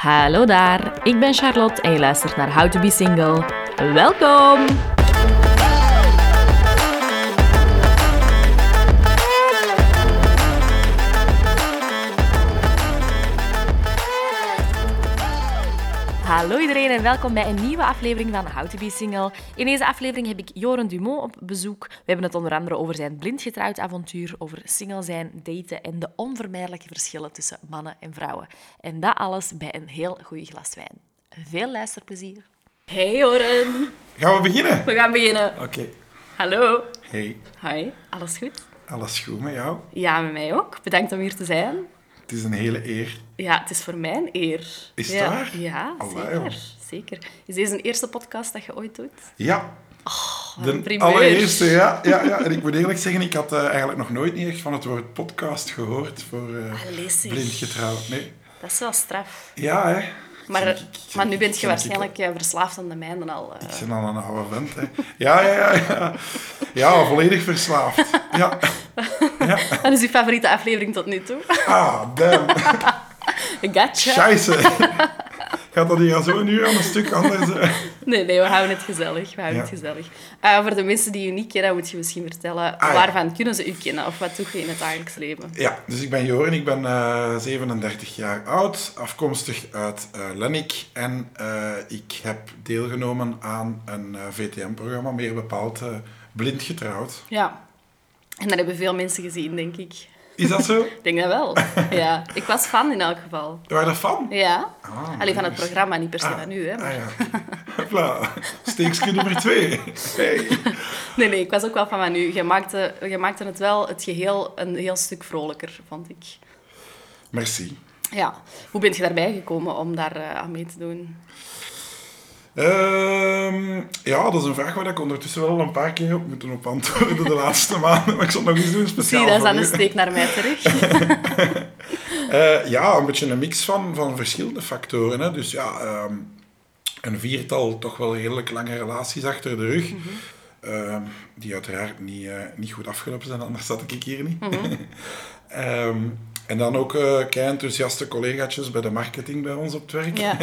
Hallo daar, ik ben Charlotte en je luistert naar How to Be Single. Welkom! Hallo iedereen en welkom bij een nieuwe aflevering van How to Be Single. In deze aflevering heb ik Joren Dumont op bezoek. We hebben het onder andere over zijn blind getrouwd avontuur, over single zijn, daten en de onvermijdelijke verschillen tussen mannen en vrouwen. En dat alles bij een heel goed glas wijn. Veel luisterplezier. Hey Joren, Gaan we beginnen? we gaan beginnen. Oké. Hallo. Hey, Hi, alles goed? alles goed met jou? Ja, met mij ook. Bedankt om hier te zijn. Het is een hele eer. Ja, het is voor mij een eer. Is het ja. waar? Ja, Allee, zeker. joh. zeker. Is deze een eerste podcast dat je ooit doet? Ja. een de primeur. allereerste, ja, ja, ja. En ik moet eerlijk zeggen, ik had eh, eigenlijk nog nooit niet echt van het woord podcast gehoord voor zeg. blind getrouwd. Nee. Dat is wel straf. Ja, hè. Maar, maar nu bent je ik- waarschijnlijk eh, verslaafd aan de mijnen al. eh. Ik ben al een oude vent, hè. Ja, ja, ja. Ja, ja volledig verslaafd. Ja. ja. Dat is uw favoriete aflevering tot nu toe. Ah, damn. Gotcha. Scheisse. Gaat dat hier al zo nu aan een stuk anders? Nee, nee, we houden het gezellig. We houden Ja. het gezellig. Eh, voor de mensen die u niet kennen, moet je misschien vertellen Ah, ja. waarvan kunnen ze u kennen of wat doe je in het dagelijks leven? Ja, dus ik ben Joren, ik ben eh, 37 jaar oud, afkomstig uit eh Lennik en ik heb deelgenomen aan een VTM-programma, meer bepaald blind getrouwd. Ja. En dat hebben veel mensen gezien, denk ik. Is dat zo? Ik denk dat wel. Ja. Ik was fan in elk geval. Waar dat van? Ja. Ah, Alleen van het programma, niet per se Ah, van u. Hè, maar... Ah ja. Steekje nummer twee. Hey. Nee, nee, ik was ook wel fan van u. Je maakte, je maakte het wel, het geheel, een heel stuk vrolijker, vond ik. Merci. Ja. Hoe bent je daarbij gekomen om daar eh, aan mee te doen? Ehm, ja, dat is een vraag waar ik ondertussen wel een paar keer op moeten op antwoorden de laatste maanden. Maar ik zal nog eens doen, speciaal Zie, dat is dan een u. steek naar mij terug. Eh, ja, een beetje een mix van, van verschillende factoren. Hè. Dus ja, ehm, een viertal toch wel redelijk lange relaties achter de rug. Ehm, die uiteraard niet, eh, niet goed afgelopen zijn, anders zat ik hier niet. Ehm, en dan ook eh kei enthousiaste collega's bij de marketing bij ons op het werk. Ja.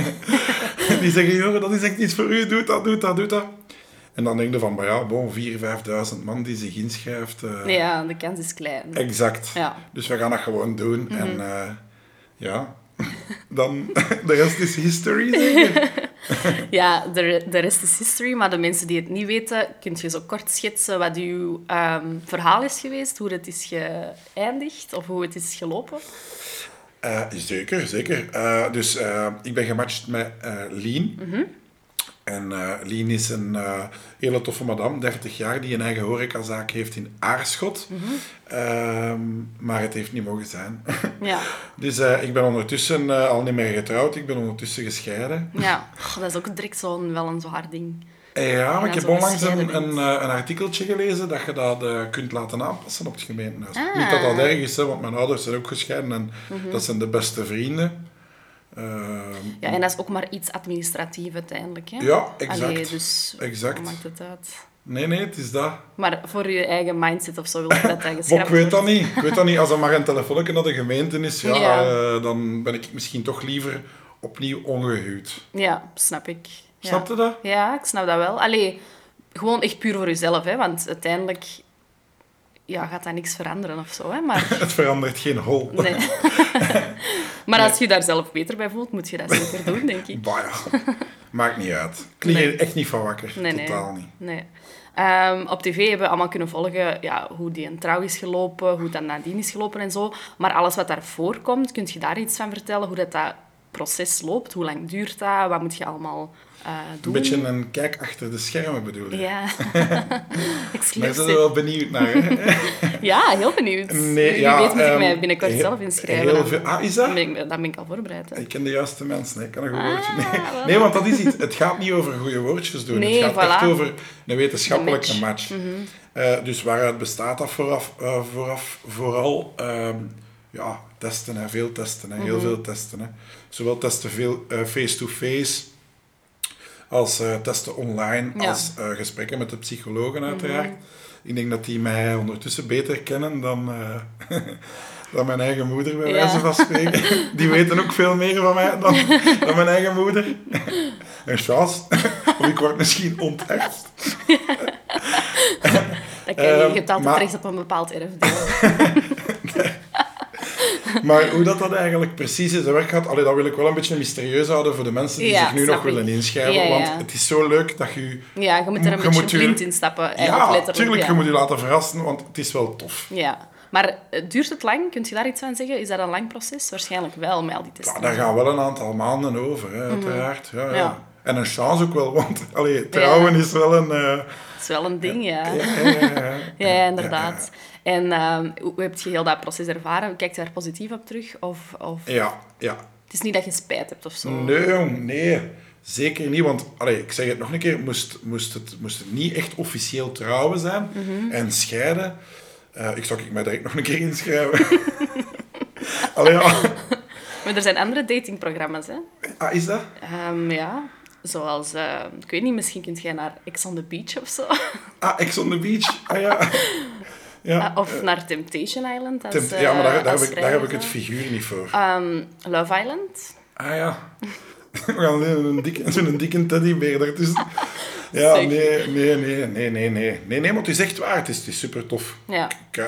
Die zeggen, joh, dat is echt iets voor u, doe dat, doe dat, doe dat. En dan denk je van, maar ja, bon, 4.000, 5.000 man die zich inschrijft. eh, ja, de kans is klein. Exact. Ja. Dus we gaan dat gewoon doen. En eh, ja, dan de rest is history? Ja, de, de rest is history. Maar de mensen die het niet weten, kunt je zo kort schetsen wat uw ehm, verhaal is geweest? Hoe het is geëindigd of hoe het is gelopen? Eh, zeker, zeker. Eh, dus eh, ik ben gematcht met eh Lien. En eh Lien is een eh, hele toffe madame, 30 jaar, die een eigen horecazaak heeft in Aarschot. Ehm, maar het heeft niet mogen zijn. Ja. dus eh, ik ben ondertussen al niet meer getrouwd, ik ben ondertussen gescheiden. Ja, dat is ook direct zo'n wel een zwaar ding. Ja, maar ik heb onlangs een, een, een artikeltje gelezen dat je dat kunt laten aanpassen op het gemeentehuis. Ah. Niet dat dat erg is, hè, want mijn ouders zijn ook gescheiden en Mhm. dat zijn de beste vrienden. Ehm, Ja, en dat is ook maar iets administratief uiteindelijk. Hè? Ja, exact. Allee, dus Exact. maakt het uit? Nee, nee, het is dat. Maar voor je eigen mindset of zo wil je dat dat Maar geschrapt ik weet dat niet. Ik weet dat niet. Als er maar een telefoontje naar de gemeente is, ja, Ja. eh, dan ben ik misschien toch liever opnieuw ongehuwd. Ja, snap ik. Ja. Snap je dat? Ja, ik snap dat wel. Allee, gewoon echt puur voor jezelf, hè. Want uiteindelijk ja, gaat dat niks veranderen of zo, hè. Maar, Het verandert geen hol. nee. maar als je daar zelf beter bij voelt, moet je dat zeker doen, denk ik. Bah ja, maakt niet uit. Ik Nee. echt niet van wakker. Nee, nee. Totaal niet. Nee. Ehm, op tv hebben we allemaal kunnen volgen ja, hoe die een trouw is gelopen, hoe dat nadien is gelopen en zo. Maar alles wat daarvoor komt, kun je daar iets van vertellen? Hoe dat, dat proces loopt? Hoe lang duurt dat? Wat moet je allemaal eh, Een beetje een kijk achter de schermen bedoel je. Ja. Daar Exclusief. zijn we wel benieuwd naar. Hè? Ja, heel benieuwd. Nee, Wie ja, weet moet ik ehm, mij binnenkort heel- zelf inschrijven. heel veel- ah, is dat? Dan ben ik, dan ben ik al voorbereid. Hè. Ik ken de juiste mensen, ik kan een goed Ah, woordje. Nee. wel. nee, want dat is iets. Het gaat niet over goede woordjes doen. Nee, het gaat echt over een wetenschappelijke match. match. Mhm. Eh, dus waaruit bestaat dat vooraf, eh, vooraf vooral ehm, ja, testen, hè. veel testen, hè. Mhm. heel veel testen. Hè. Zowel testen veel eh, face-to-face als eh, testen online, Ja. Mhm. als eh, gesprekken met de psychologen uiteraard. Ik denk dat die mij ondertussen beter kennen dan, eh, dan mijn eigen moeder, bij Ja. wijze van spreken. Die weten ook veel meer van mij dan, dan mijn eigen moeder. Een chance. Of ik word misschien onterfd. Dat kan je, je Ehm, hebt altijd maar- recht op een bepaald erfdeel. Maar hoe dat, dat eigenlijk precies in zijn werk gaat, allee, dat wil ik wel een beetje mysterieus houden voor de mensen die Ja, zich nu nog willen inschrijven. Want het is zo leuk dat je... Ja, je moet er een Je beetje blind in stappen. Ja, tuurlijk, ja. je moet je laten verrassen, want het is wel tof. Ja. Maar eh, duurt het lang? Kunt je daar iets van zeggen? Is dat een lang proces? Waarschijnlijk wel, met al die testen. Ja, daar gaan wel een aantal maanden over, hè, uiteraard. Ja, ja. Mhm. Ja. En een chance ook wel, want allee, trouwen is wel een... Dat is wel een ding. Ja, ja, inderdaad. En ehm, hoe hoe heb je heel dat proces ervaren? Kijk je daar positief op terug? Of, of... Ja, ja. Het is niet dat je spijt hebt of zo? Nee, jong, nee. Zeker niet, want allee, ik zeg het nog een keer, moest, moest, het, moest het niet echt officieel trouwen zijn Mhm. en scheiden, eh, ik zou ik mij direct nog een keer inschrijven. allee, ja. Maar er zijn andere datingprogramma's, hè? Ah, is dat? Ehm, ja, zoals... eh, ik weet niet, misschien kunt jij naar Ex on the Beach of zo. Ah, Ex on the Beach. Ah ja. ja. Ah, of naar Temptation Island. Als, Tempt- eh, ja, maar daar, daar, als heb ik, daar heb ik het figuur niet voor. Ehm, Love Island. Ah ja. We gaan een dikke, zo'n dikke teddybeer daartussen. Ja, nee, nee, nee, nee, nee, nee. Nee, nee, maar het is echt waar. Het is, het is super tof. Ja. Eh,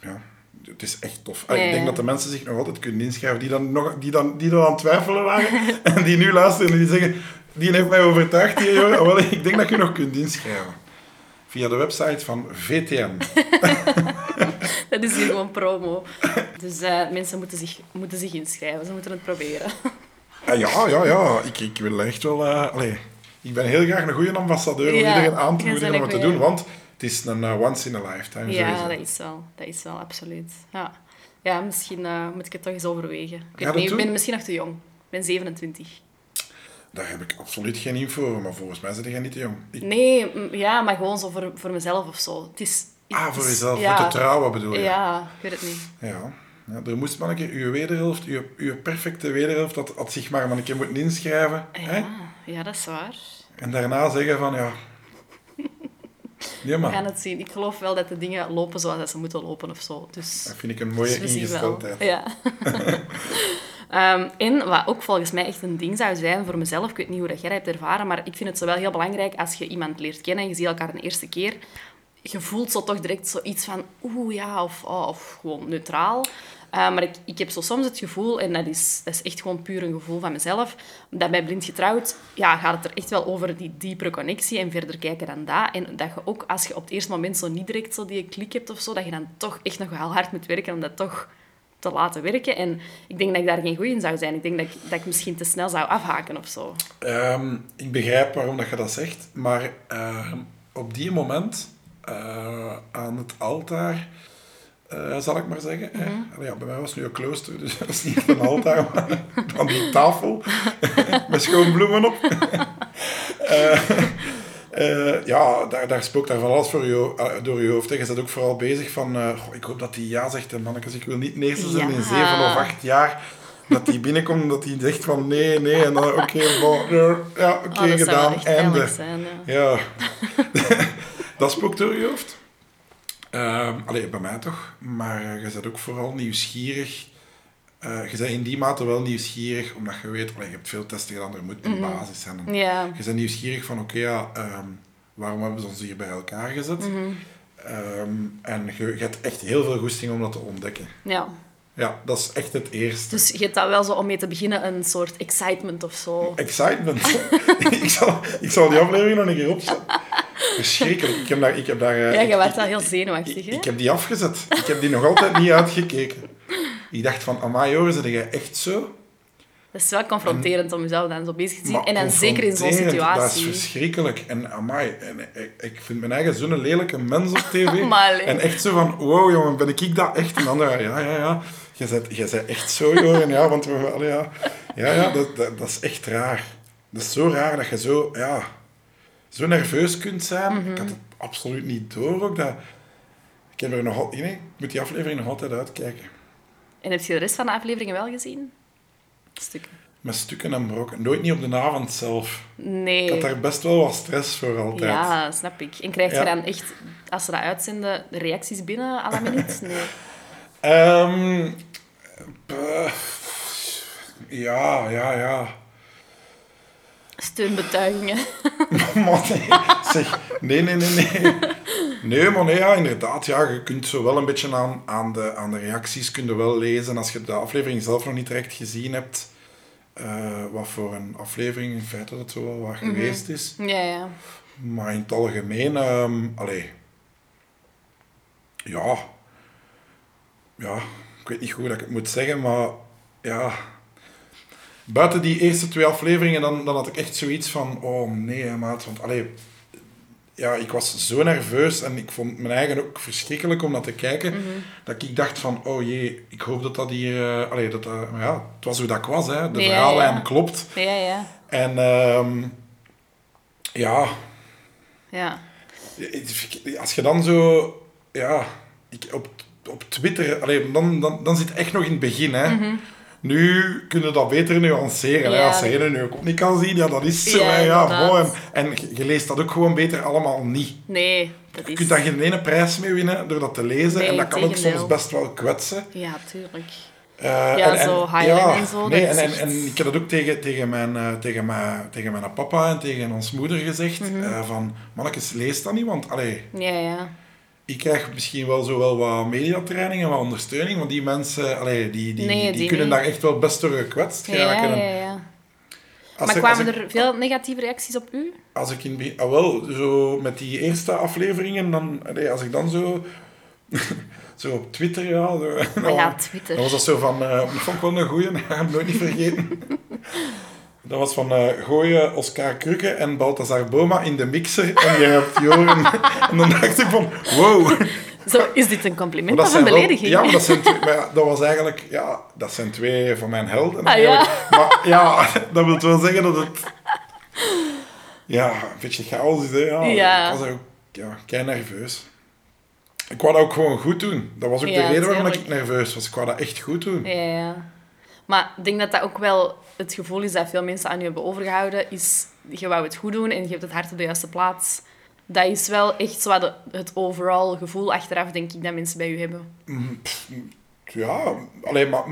ja, het is echt tof. Ah, Ik denk dat de mensen zich nog altijd kunnen inschrijven die dan, nog, die dan, die dan aan het twijfelen waren en die nu luisteren en die zeggen, die heeft mij overtuigd hier. Ah, wel, ik denk dat je nog kunt inschrijven. Via de website van VTM. Dat is hier gewoon promo. Dus eh, mensen moeten zich, moeten zich inschrijven. Ze moeten het proberen. Ah, ja, ja, ja. Ik, ik wil echt wel... eh, ik ben heel graag een goede ambassadeur om Ja, iedereen aan te moedigen om het te doen, want het is een eh, once in a lifetime. Ja, sowieso. dat is wel. Dat is wel, absoluut. Ja, ja misschien moet ik het toch eens overwegen. Ik, weet dat niet, ik ben misschien nog te jong. Ik ben 27. Daar heb ik absoluut geen info over, maar volgens mij zit jij niet te jong. Ik- Nee, ja, maar gewoon zo voor, voor mezelf of zo. Het is, ah, voor is- jezelf, ja, voor te trouwen bedoel je? Ja, ik weet het niet. Ja. ja. Er moest maar een keer uw wederhelft, uw, uw perfecte wederhelft, dat had zich maar een keer moeten inschrijven. Hè? Ja, ja, dat is waar. En daarna zeggen van, ja... Nee, We gaan maar het zien. Ik geloof wel dat de dingen lopen zoals ze moeten lopen of zo. Dus, dat vind ik een mooie dus ingesteldheid. Ja. Ehm, en wat ook volgens mij echt een ding zou zijn voor mezelf, ik weet niet hoe dat jij hebt ervaren, maar ik vind het zo wel heel belangrijk als je iemand leert kennen en je ziet elkaar een eerste keer, je voelt zo toch direct zoiets van oeh ja, of, oh, of gewoon neutraal. Eh, maar ik, ik heb zo soms het gevoel, en dat is, dat is echt gewoon puur een gevoel van mezelf, dat bij blind getrouwd ja, gaat het er echt wel over die diepere connectie en verder kijken dan dat. En dat je ook, als je op het eerste moment zo niet direct zo die klik hebt of zo, dat je dan toch echt nog wel hard moet werken om dat toch te laten werken. En ik denk dat ik daar geen goeie in zou zijn. Ik denk dat ik, dat ik misschien te snel zou afhaken of zo. Ehm, ik begrijp waarom dat je dat zegt, maar ehm, op die moment eh, aan het altaar, eh, zal ik maar zeggen. Mhm. Ja, bij mij was het nu een klooster, dus dat is niet een altaar, maar dan die tafel met schoon bloemen op. Eh, ja, daar, daar spookt daar van alles voor je, eh, door je hoofd. hè. Je bent ook vooral bezig van, eh, goh, ik hoop dat die ja zegt. En mannetjes, ik wil niet eerste zijn in zeven of acht jaar dat die binnenkomt en dat die zegt van nee, nee. En dan, oké, bon, ja, oké, Oh, dat zou wel gedaan, einde. zijn. Ja. Ja, dat spookt door je hoofd. Ehm allee, bij mij toch. Maar je bent ook vooral nieuwsgierig. Eh, je bent in die mate wel nieuwsgierig, omdat je weet, allee, je hebt veel testen gedaan, er moet een basis zijn. Je bent nieuwsgierig van, oké, ja, ehm, waarom hebben ze ons hier bij elkaar gezet? Mhm. Ehm, en je, je hebt echt heel veel goesting om dat te ontdekken. ja. Ja, dat is echt het eerste. Dus je hebt dat wel zo om mee te beginnen, een soort excitement of zo. Excitement. ik, zal, ik zal die aflevering nog een keer opzetten. Verschrikkelijk. Ik heb daar... Ik heb daar eh, Ja, je werd wel heel zenuwachtig, Ik, hè? ik heb die afgezet. Ik heb die nog altijd niet uitgekeken. Ik dacht van, amai hoor, zit jij echt zo? Dat is wel confronterend om jezelf dan zo bezig te zien. En dan zeker in zo'n confronterend, Dat is situatie. verschrikkelijk. En amai, en ik, ik vind mijn eigen zo'n lelijke mens op tv. Maar allee. en echt zo van, wow jongen, ben ik dat echt? En dan, ja, ja, ja. Je bent, je bent echt zo, joh. Ja, want we, allee, ja, ja, ja dat, dat, dat is echt raar. Dat is zo raar dat je zo, ja, zo nerveus kunt zijn. Mhm. Ik had het absoluut niet door ook. Dat, ik heb er nog nee, ik moet die aflevering nog altijd uitkijken. En heb je de rest van de afleveringen wel gezien? Stukken. Met stukken en brokken. Nooit niet op de avond zelf. Nee. Ik had daar best wel wat stress voor altijd. Ja, snap ik. En krijg je Ja. dan echt, als ze dat uitzenden, de reacties binnen à la minuut? Nee. Ehm, eh, ja, ja, ja. Steunbetuigingen. Maar nee, zeg, nee, nee, nee, nee. Nee, maar nee, ja, inderdaad. Ja, je kunt zo wel een beetje aan, aan, de, aan de reacties kun je wel lezen. Als je de aflevering zelf nog niet direct gezien hebt, eh, wat voor een aflevering in feite dat zo wel wat geweest is. Ja, ja. Maar in het algemeen, ehm allee. Ja. Ja, ik weet niet goed hoe dat ik het moet zeggen, maar ja. Buiten die eerste twee afleveringen, dan, dan had ik echt zoiets van, oh nee, maat. Want allee, ja, ik was zo nerveus en ik vond mijn eigen ook verschrikkelijk om dat te kijken. Dat ik dacht van, oh jee, ik hoop dat dat hier... eh, allee, dat, maar ja, het was hoe dat ik was, hè. De Ja, verhaallijn ja. klopt. Ja, ja. En ehm, ja, Ja. als je dan zo, ja, ik, op, op Twitter, allee, dan, dan, dan zit het echt nog in het begin. Hè. Nu kunnen dat beter nuanceren. Hè. Ja. Als je nu ook niet kan zien, ja, dat is zo. Ja, hè. ja. En, je, je leest dat ook gewoon beter allemaal niet. Nee, dat Je is... kunt daar geen ene prijs mee winnen door dat te lezen. Nee, en dat kan ook soms best wel kwetsen. Ja, tuurlijk. Eh, Ja, zo Highland en zo, Nee, en, en, ik heb dat ook tegen, tegen, mijn, eh, tegen, mijn, tegen mijn papa en tegen ons moeder gezegd. Eh, van, mannetjes, lees dat niet, want allee, Ja, ja. Ik krijg misschien wel zo wel wat mediatraining en wat ondersteuning, want die mensen, allee, die, die, Nee, die, die kunnen niet. daar echt wel best door gekwetst Ja, geraken. ja, ja. Als, Maar ik- kwamen ik, er veel negatieve reacties op u? als ik in het begin- ah, wel, zo met die eerste afleveringen, dan, allee, als ik dan zo, zo op Twitter, ja, zo, dan- ja, Twitter. Dan was dat zo van, dat vond ik wel een goeie, ik ga hem nooit niet vergeten. Dat was van eh gooien Oscar Krukke en Balthazar Boma in de mixer en je hebt Joren. En dan dacht ik van, wow. Zo, is dit een compliment of een wel- belediging? ja, maar dat zijn twee, maar ja, dat was eigenlijk, ja, dat zijn twee van mijn helden. Ah, ja. Maar ja, dat wil wel zeggen dat het, ja, een beetje chaos is, hè. Ja, Ja. Ik was ook, ja, kei nerveus. Ik wou dat ook gewoon goed doen. Dat was ook de reden waarom ik nerveus was. Ik wou dat echt goed doen. Ja, ja. Maar ik denk dat dat ook wel het gevoel is dat veel mensen aan je hebben overgehouden. Is, je wou het goed doen en je hebt het hart op de juiste plaats. Dat is wel echt zo het overal gevoel achteraf, denk ik, dat mensen bij u hebben. Ja, alleen maar...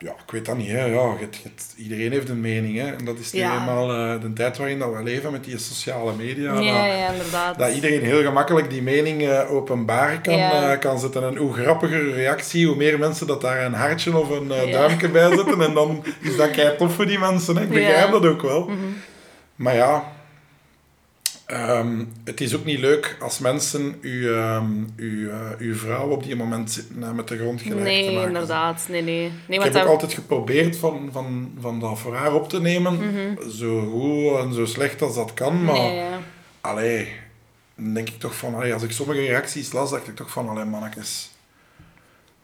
Ja, ik weet dat niet. Hè. Ja, je hebt- iedereen heeft een mening. Hè. En dat is nu Ja. eenmaal eh, de tijd waarin dat we leven met die sociale media. Ja, dat- ja, inderdaad. Dat iedereen heel gemakkelijk die mening eh, openbaar kan, Ja. eh, kan zetten. En hoe grappiger reactie, hoe meer mensen dat daar een hartje of een duimpje bij zetten. En dan is dat kei tof voor die mensen. Hè. Ik begrijp. Mhm. dat ook wel. Maar ja, ehm, het is ook niet leuk als mensen uw, ehm, uw, eh, uw vrouw op die moment zitten eh, met de grond gelijk te Nee, maken. inderdaad. Nee, nee. nee Ik heb dat... ook altijd geprobeerd van, van, van dat voor haar op te nemen. Mhm. Zo goed en zo slecht als dat kan. Maar Nee, ja. allee, dan denk ik toch van... Allee, als ik sommige reacties las, dacht ik toch van... Allee, mannetjes.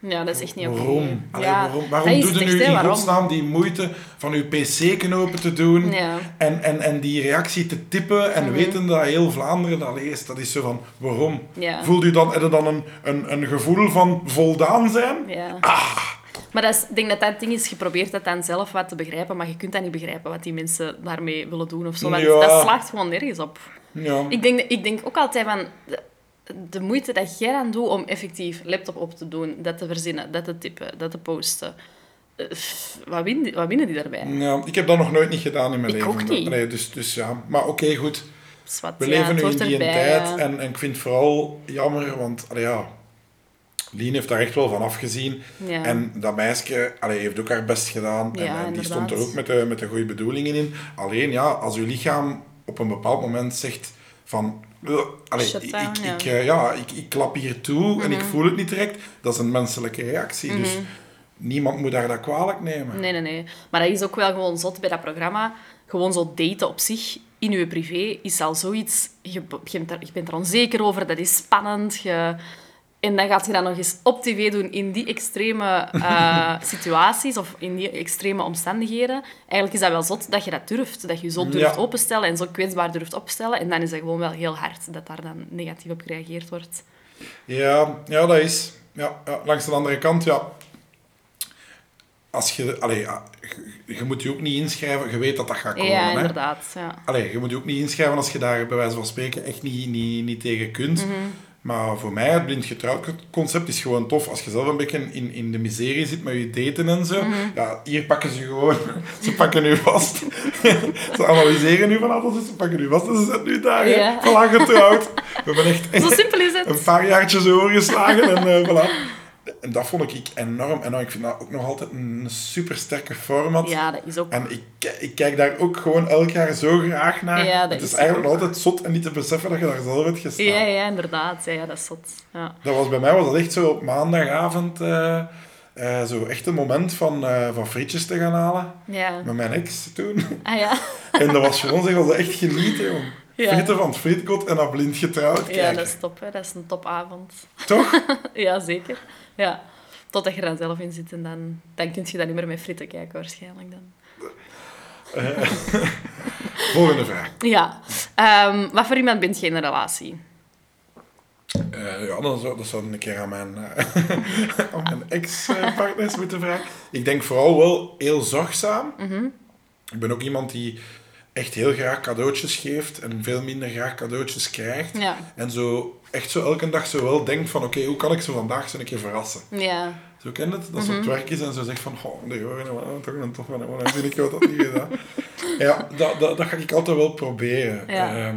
Ja, dat is echt niet oké. Waarom? Allee, Ja, waarom waarom dat doe je nu in godsnaam die moeite van je pc-knopen te doen? Ja. En, en, en die reactie te typen en weten dat heel Vlaanderen dat leest. Dat is zo van, waarom? Ja. Voelt u dan, heb je dan een, een, een gevoel van voldaan zijn? Ja. Ah. Maar dat is, ik denk dat dat ding is, je probeert dat dan zelf wat te begrijpen, maar je kunt dat niet begrijpen wat die mensen daarmee willen doen of zo. Want Ja. dat slaagt gewoon nergens op. Ja. Ik denk, ik denk ook altijd van... De, moeite dat jij dan doet om effectief laptop op te doen, dat te verzinnen, dat te typen, dat te posten. eh, pff, Wat, win, wat winnen die daarbij? ja, ik heb dat nog nooit niet gedaan in mijn Ik leven. ook niet. Nee, dus, dus ja. Maar oké, goed. We ja, leven nu in die erbij, tijd ja. en, en ik vind het vooral jammer, want allee, ja, Lien heeft daar echt wel van afgezien. Ja. En dat meisje allee, heeft ook haar best gedaan. en, die stond er ook met de, met de goede bedoelingen in. Alleen ja, als uw lichaam op een bepaald moment zegt van... "Ugh, Allee, Shut ik, ja. eh, ja, ik, ik klap hier toe en ik voel het niet direct. Dat is een menselijke reactie. Dus niemand moet daar dat kwalijk nemen. Nee, nee, nee. Maar dat is ook wel gewoon zot bij dat programma. Gewoon zo daten op zich in je privé is al zoiets... Je, je, bent, er, je bent er onzeker over, dat is spannend. Je, en dan gaat je dat nog eens op tv doen in die extreme eh, situaties of in die extreme omstandigheden. Eigenlijk is dat wel zot dat je dat durft. Dat je zo durft Ja. openstellen en zo kwetsbaar durft opstellen. En dan is dat gewoon wel heel hard dat daar dan negatief op gereageerd wordt. Ja, ja, dat is. Ja, ja, langs de andere kant, ja. Als je, allee, je, moet je ook niet inschrijven, je weet dat dat gaat komen. ja, hè. inderdaad. Ja. Allee, je moet je ook niet inschrijven als je daar bij wijze van spreken echt niet, niet, niet tegen kunt. Mhm. Maar voor mij, het blind getrouwd concept is gewoon tof. Als je zelf een beetje in, in de miserie zit met je daten en zo. Ja, hier pakken ze gewoon... Ze pakken u vast. ze analyseren u van alles, ze pakken u vast en ze zetten u daar. Ja. Voilà, getrouwd. We hebben echt Zo simpel is het. een paar jaartjes overgeslagen en eh, voilà. En dat vond ik enorm. En ik vind dat ook nog altijd een supersterke format. Ja, dat is ook... En ik, ik kijk daar ook gewoon elk jaar zo graag naar. Ja, dat het is, is eigenlijk nog altijd zot en niet te beseffen dat je daar zelf hebt gestaan. Ja, ja, inderdaad. Ja, ja, dat is zot. Ja. Dat was bij mij was dat echt zo op maandagavond eh, eh, zo echt een moment van, eh, van frietjes te gaan halen. Ja. Met mijn ex toen. Ah ja. En dat was gewoon zeg, was dat echt genieten, jong. Ja. Frieten van het frietkot en dat blind getrouwd Ja, kijken. dat is top. Hè. Dat is een topavond. Toch? Ja, zeker. Ja. Totdat je er dan zelf in zit en dan, dan kun je dat niet meer met fritten kijken waarschijnlijk dan. Eh, volgende vraag. Ja. Ehm, wat voor iemand bent je in een relatie? Eh, ja, dan zou, dat zou ik een keer aan mijn, eh, aan mijn ex-partners moeten vragen. Ik denk vooral wel heel zorgzaam. Mhm. Ik ben ook iemand die echt heel graag cadeautjes geeft en veel minder graag cadeautjes krijgt. Ja. En zo echt zo elke dag zo wel denkt van oké, hoe kan ik ze vandaag zo een keer verrassen? Ja. Zo ken je het? Dat ze Mhm. op het werk is en zo zegt van oh, nee hoor, toch een tof, nou, dan vind ik wat dat niet gedaan. Ja, dat, dat, dat ga ik altijd wel proberen. Ja. Ehm,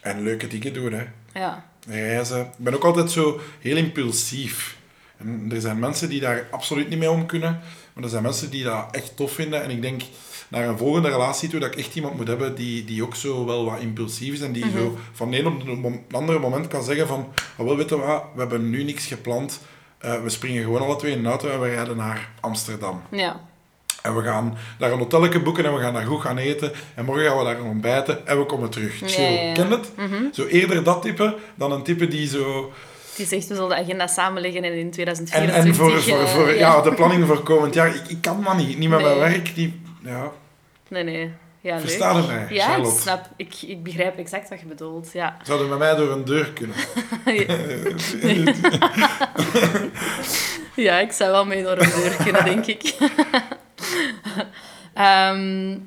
en leuke dingen doen, hè Ja. reizen. Ik ben ook altijd zo heel impulsief. En er zijn mensen die daar absoluut niet mee om kunnen. Maar er zijn mensen die dat echt tof vinden. En ik denk naar een volgende relatie toe dat ik echt iemand moet hebben die, die ook zo wel wat impulsief is. En die zo van een op het andere moment kan zeggen van... Oh, wel, weet je wat, we hebben nu niks gepland. Eh, we springen gewoon alle twee in een auto en we rijden naar Amsterdam. Ja. En we gaan daar een hotelletje boeken en we gaan daar goed gaan eten. En morgen gaan we daar ontbijten en we komen terug. Chill. Ja, ja, ja. Ken het? Zo eerder dat type dan een type die zo... Die zegt, we zullen de agenda samenleggen en in En, 2024... en voor, voor, eh, voor ja. de planning voor komend jaar. Ik, ik kan dat niet. Niet met mijn werk. Die, ja. Nee, nee. Ja, leuk. Versta je mij, Ja, ik snap. Ik, ik begrijp exact wat je bedoelt. Ja. Zouden met mij door een deur kunnen. ja, ik zou wel mee door een deur kunnen, denk ik. Ehm,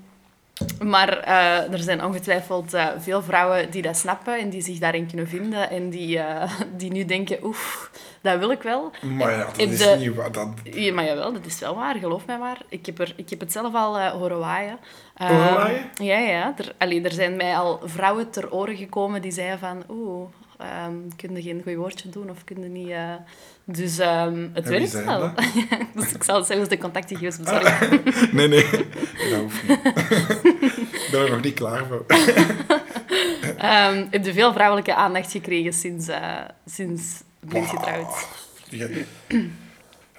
maar eh, er zijn ongetwijfeld eh, veel vrouwen die dat snappen en die zich daarin kunnen vinden en die, eh, die nu denken, oef, dat wil ik wel. Maar ja, dat is de- niet wat. Dat, Ja, maar jawel, dat is wel waar, geloof mij maar. Ik heb, er, ik heb het zelf al horen waaien. Horen waaien? Ja, ja. Er, allee, er zijn mij al vrouwen ter oren gekomen die zeiden van... Oeh, ehm kun je geen goed woordje doen of kun je niet... Dus ehm, het werkt wel. dat? dus ik zal zelfs de contactgegevens bezorgen. nee, nee. Dat hoeft niet. ik ben er nog niet klaar voor. Ehm heb je veel vrouwelijke aandacht gekregen sinds, eh sinds blind getrouwd? Ja.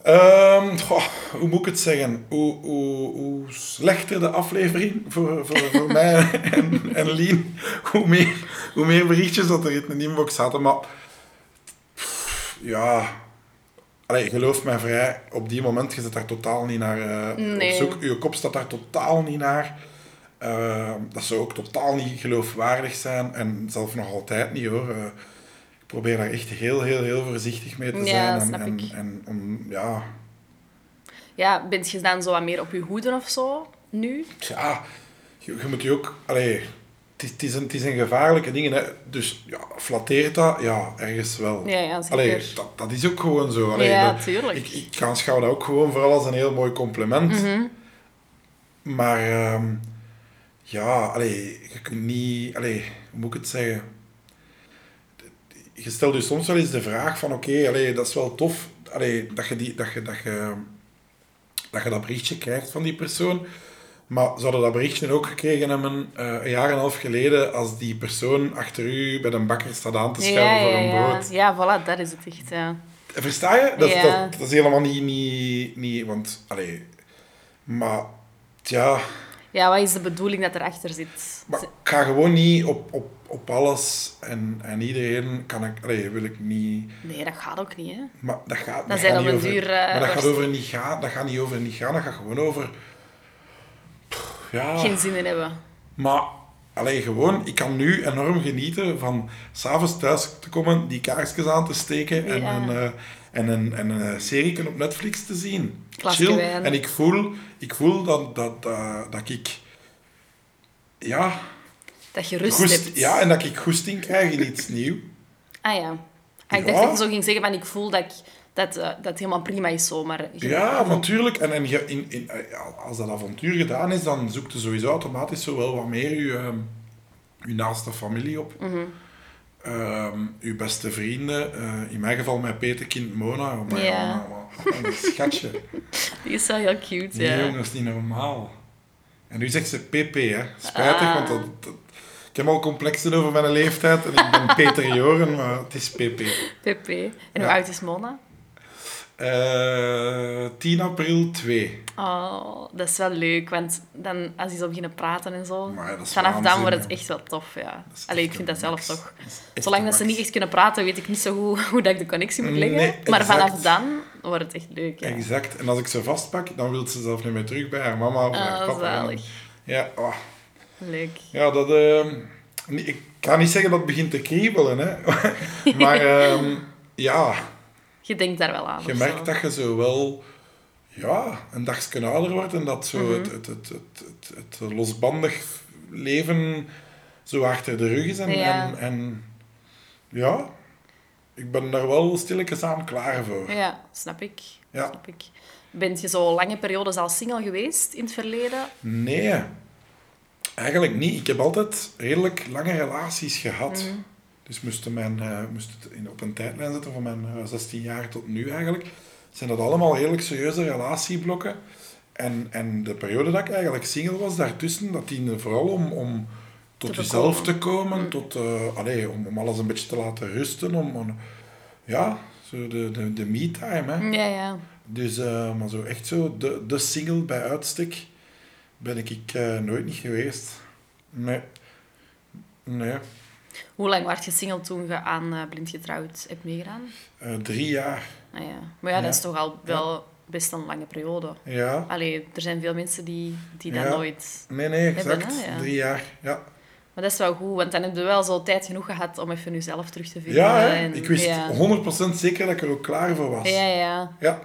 Ehm, goh, hoe moet ik het zeggen? Hoe, hoe, hoe slechter de aflevering voor, voor, voor mij en, en Lien, hoe meer, hoe meer berichtjes dat er in de inbox zaten. Maar pff, ja, Allee, geloof mij vrij, op die moment je zit daar totaal niet naar eh, Nee. op zoek. Je kop staat daar totaal niet naar. Eh, dat zou ook totaal niet geloofwaardig zijn. En zelf nog altijd niet hoor. Eh, ik probeer daar echt heel, heel, heel voorzichtig mee te Ja, zijn. en, snap en, ik. en om, ja, Ja, ben je dan zo wat meer op je hoede of zo, nu? ja, je, je moet je ook... Allee, het is, het, is een, het is een gevaarlijke ding. Hè. Dus ja, flatteert dat? Ja, ergens wel. Ja, ja, zeker. Allee, dat, dat is ook gewoon zo. Allee, Ja, dat- tuurlijk. Ik, ik aanschouw dat ook gewoon vooral als een heel mooi compliment. Mhm. Maar ehm, ja, allee, je kunt niet... Allee, hoe moet ik het zeggen? Je stelt je soms wel eens de vraag van... Oké, allee, dat is wel tof allee, dat, je die, dat, je, dat, je, dat je dat berichtje krijgt van die persoon. Maar zouden dat berichtje ook gekregen hebben eh, een jaar en een half geleden... als die persoon achter u bij een bakker staat aan te schuiven Ja, voor een ja. brood? Ja, voilà, dat is het echt. Ja. Versta je? Dat, dat, dat is helemaal niet... niet, niet want, allee... Maar, ja... ja, wat is de bedoeling dat erachter zit? Maar ik ga gewoon niet op, op, op alles en, en iedereen kan ik... Allee, wil ik niet... Nee, dat gaat ook niet, hè? Maar dat gaat, Dat gaat zijn op niet een over... duur, eh, maar dat gaat, over niet gaan, dat gaat niet over niet gaan, dat gaat gewoon over... Pff, Ja... Geen zin in hebben. Maar, allee, gewoon, ik kan nu enorm genieten van s'avonds thuis te komen, die kaarsjes aan te steken en eh, en een, en een serie op Netflix te zien. Glasje Chill. wijn. En ik voel, ik voel dat, dat, dat, dat ik... Ja, Dat je rust goest, hebt. ja, en dat ik goesting krijg in iets nieuws. Ah ja. Ah, ik dacht dat je zo ging zeggen van ik voel dat, ik, dat, eh, dat helemaal prima is zo, maar... Ja, natuurlijk. En, en je, in, in, ja, als dat avontuur gedaan is, dan zoekt je sowieso automatisch zo wel wat meer je, ehm, je naaste familie op. Mhm. Ehm, je beste vrienden. eh, in mijn geval mijn petekind Mona. Oh, maar Ja. maar- wat een schatje. Die is wel heel cute, Die ja. jongen is niet normaal. En nu zegt ze PP, hè. Spijtig, Ah. want dat, dat- ik heb al complexen over mijn leeftijd. En ik ben Peter Joren, maar het is PP. PP. En hoe oud is Mona? Eh 10 april 2. Oh, dat is wel leuk, want dan, als die zo beginnen praten en zo, vanaf dan wordt het echt wel tof, ja. Dat is Allee, ik vind dat zelf toch. Zolang dat ze niet echt kunnen praten, weet ik niet zo goed hoe dat ik de connectie moet leggen. Nee, maar vanaf dan wordt het echt leuk, ja. Exact. En als ik ze vastpak, dan wil ze zelf niet meer terug bij haar mama of haar Ah, papa. zalig. Ja, oh. Leuk. ja dat... ehm, ik kan niet zeggen dat het begint te kriebelen, hè. maar ehm, ja, Je denkt daar wel aan. je merkt zo. dat je zo wel... Ja, een dagje ouder wordt en dat zo Mhm. het, het, het, het, het, het losbandig leven zo achter de rug is. En Ja. en, en ja, ik ben daar wel stilletjes aan klaar voor. Ja, snap ik. Ja. Snap ik. Bent je zo lange periodes al single geweest in het verleden? Nee, eigenlijk niet. Ik heb altijd redelijk lange relaties gehad. Mhm. Dus moest, mijn, eh, moest het in, op een tijdlijn zetten van mijn eh, 16 jaar tot nu eigenlijk. Zijn dat allemaal redelijk serieuze relatieblokken. En, en de periode dat ik eigenlijk single was daartussen, dat diende vooral om, om tot jezelf te komen. Mm. Tot, eh, allee, om, om alles een beetje te laten rusten. Om, om- ja, zo de, de, de me-time. Hè. Ja, ja. Dus, eh, maar zo echt zo, de, de single bij uitstek, ben ik, ik eh, nooit niet geweest. Nee. Nee. Hoe lang was je single toen je aan Blind Getrouwd hebt meegedaan? Drie jaar. Ah, ja. Maar ja, Ja. dat is toch al wel best een lange periode. Ja. Allee, er zijn veel mensen die, die dat nooit... Nee, nee, Hebben, exact. hè, ja. Drie jaar, ja. Maar dat is wel goed, want dan heb je wel zo tijd genoeg gehad om even jezelf terug te vinden. Ja, en- ik wist ja. 100% zeker dat ik er ook klaar voor was. Ja, ja. Ja.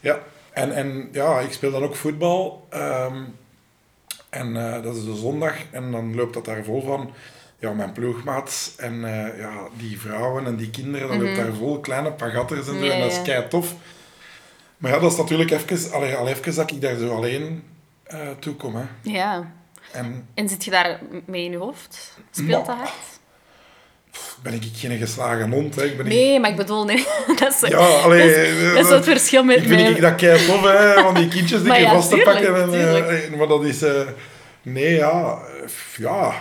ja. En, en ja, ik speel dan ook voetbal. ehm, en eh, dat is de zondag. En dan loopt dat daar vol van ja, mijn ploegmaats. En eh, ja, die vrouwen en die kinderen. Dan loopt daar vol kleine pagatters en zo. En dat is kei tof. Maar ja, dat is natuurlijk even, al even dat ik daar zo alleen eh toe kom. Hè. Ja. En En zit je daar mee in je hoofd? Speelt dat hard? ben ik geen geslagen hond. Hè. Ik ben niet- Nee, maar ik bedoel, nee. dat is, Ja, allee, dat is, dat is het verschil met... Ik vind met- ik dat kei tof, hè, van die kindjes die je ja, vast te pakken. En, eh, maar dat is... eh, nee, ja... eh, ja.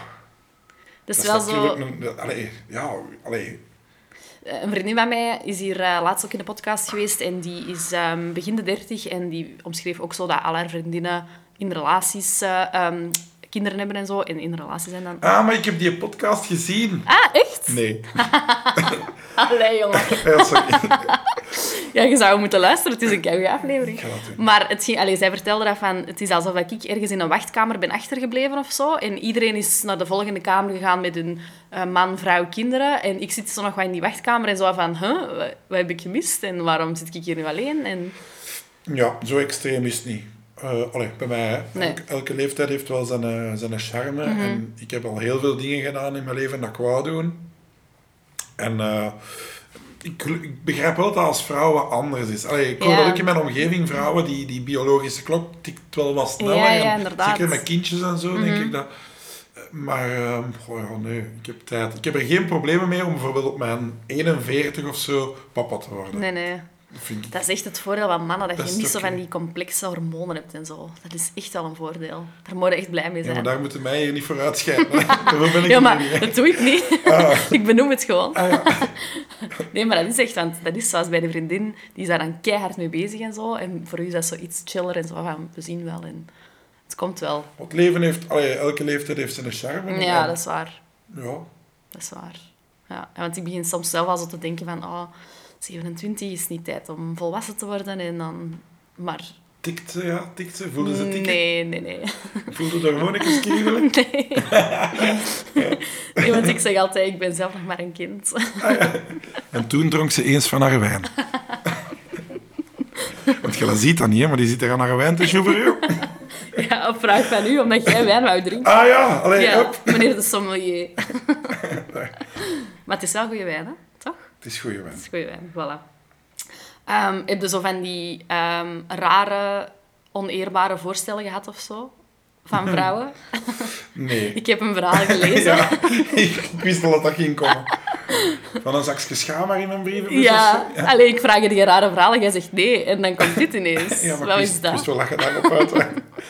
Dat is Dat wel zo... een... Allee, ja, allee. Eh, Een vriendin van mij is hier eh, laatst ook in de podcast geweest en die is ehm, begin de dertig en die omschreef ook zo dat al haar vriendinnen in relaties eh, ehm, kinderen hebben en zo. En in relatie zijn dan... Ah, maar ik heb die podcast gezien. Ah, echt? Nee. Allee, jongen. Ja, sorry. Ja, je zou moeten luisteren. Het is een keigoede aflevering. Maar het ging, allee, zij vertelde dat van... Het is alsof ik ergens in een wachtkamer ben achtergebleven of zo. En iedereen is naar de volgende kamer gegaan met hun eh, man, vrouw, kinderen. En ik zit zo nog wat in die wachtkamer en zo van... Huh, wat, wat heb ik gemist? En waarom zit ik hier nu alleen? En... Ja, zo extreem is het niet. Allee, bij mij. Nee. Elke, leeftijd heeft wel zijn, eh, zijn charme. Mhm. En ik heb al heel veel dingen gedaan in mijn leven dat ik wou doen. En eh, ik, ik begrijp wel dat als vrouw wat anders is. Allee, ik hoor Ja. ook in mijn omgeving, vrouwen, die, die biologische klok tikt wel wat sneller. Ja, ja, En. Zeker met kindjes en zo, denk Mhm. ik dat... Maar, goh, ja, nee, ik heb tijd. Ik heb er geen problemen mee om bijvoorbeeld op mijn 41 of zo papa te worden. Nee, nee. Dat vind Dat is echt het voordeel van mannen, dat, Dat je niet zo van die complexe hormonen hebt en zo. Dat is echt wel een voordeel. Daar moet je echt blij mee Ja, zijn. maar daar moeten mij hier niet voor. Daarvoor ben ik Ja, maar dat doe ik niet. Ah. ik benoem het gewoon. Ah, ja. Nee, maar dat is echt, want dat is zoals bij de vriendin, die is daar dan keihard mee bezig en zo. En voor u is dat zoiets chiller en zo van, we zien wel en het komt wel. Het leven heeft, allee, elke leeftijd heeft zijn charme. Ja, En- dat is waar. Ja, Dat is waar. Ja, want ik begin soms zelf al zo te denken van, oh, 27 is niet tijd om volwassen te worden en dan... Maar tikt ze, ja, tikt ze. Voelde ze tikken? nee, nee, nee. Voelde de hormonen kriebelen? Nee. nee, want ik zeg altijd, ik ben zelf nog maar een kind. En toen dronk ze eens van haar wijn. Want je ziet dat niet, hè, maar die zit er aan haar wijn te sjoeveren. Ja, op vraag van u, omdat jij wijn wou drinken. Ah ja, allee, Ja, meneer de sommelier. maar het is wel goede wijn, hè? Het is goede wijn. Dat is goede wijn, voilà. Ehm, heb je zo van die ehm, rare, oneerbare voorstellen gehad of zo? Van vrouwen? Nee. Ik heb een verhaal gelezen. Ja, ik, wist al dat dat ging komen. Van een zakje schaam maar in mijn brievenbus Ja, zo. alleen ik vraag je die rare verhalen, jij zegt nee. En dan komt dit ineens. Ja, maar Wat ik is wist, ik dat? wist wel dat je daarop uit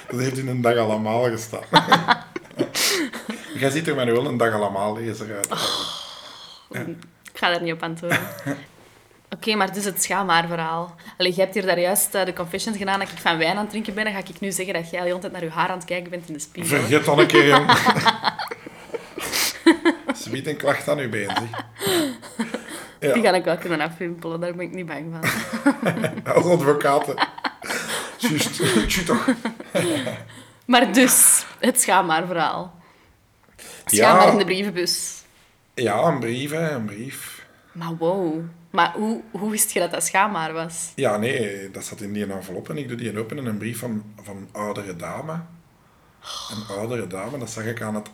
Dat heeft in een dag allemaal gestaan. Jij ziet er maar nu wel een dag allemaal lezer uit. Ik ga daar niet op antwoorden. Oké, maar dus het schaamhaarverhaal. Allee, jij hebt hier daar juist eh, de confessions gedaan dat ik van wijn aan het drinken ben. Dan ga ik nu zeggen dat jij de hele tijd naar je haar aan het kijken bent in de spiegel. Vergeet dan een keer, jong. Ze biedt een klacht aan uw been, zeg. Die Ja, ga ik wel kunnen afwimpelen, daar ben ik niet bang van. als advocaten. Juist, toch. Maar dus, het schaamhaarverhaal. Ja. Schaamhaar in de brievenbus. Ja, een brief, hè, een brief. Maar wow. Maar hoe, hoe wist je dat dat schaamhaar was? Ja, nee, dat zat in die envelop en ik doe die open en een brief van, van een oudere dame. Een oudere dame, dat zag ik aan het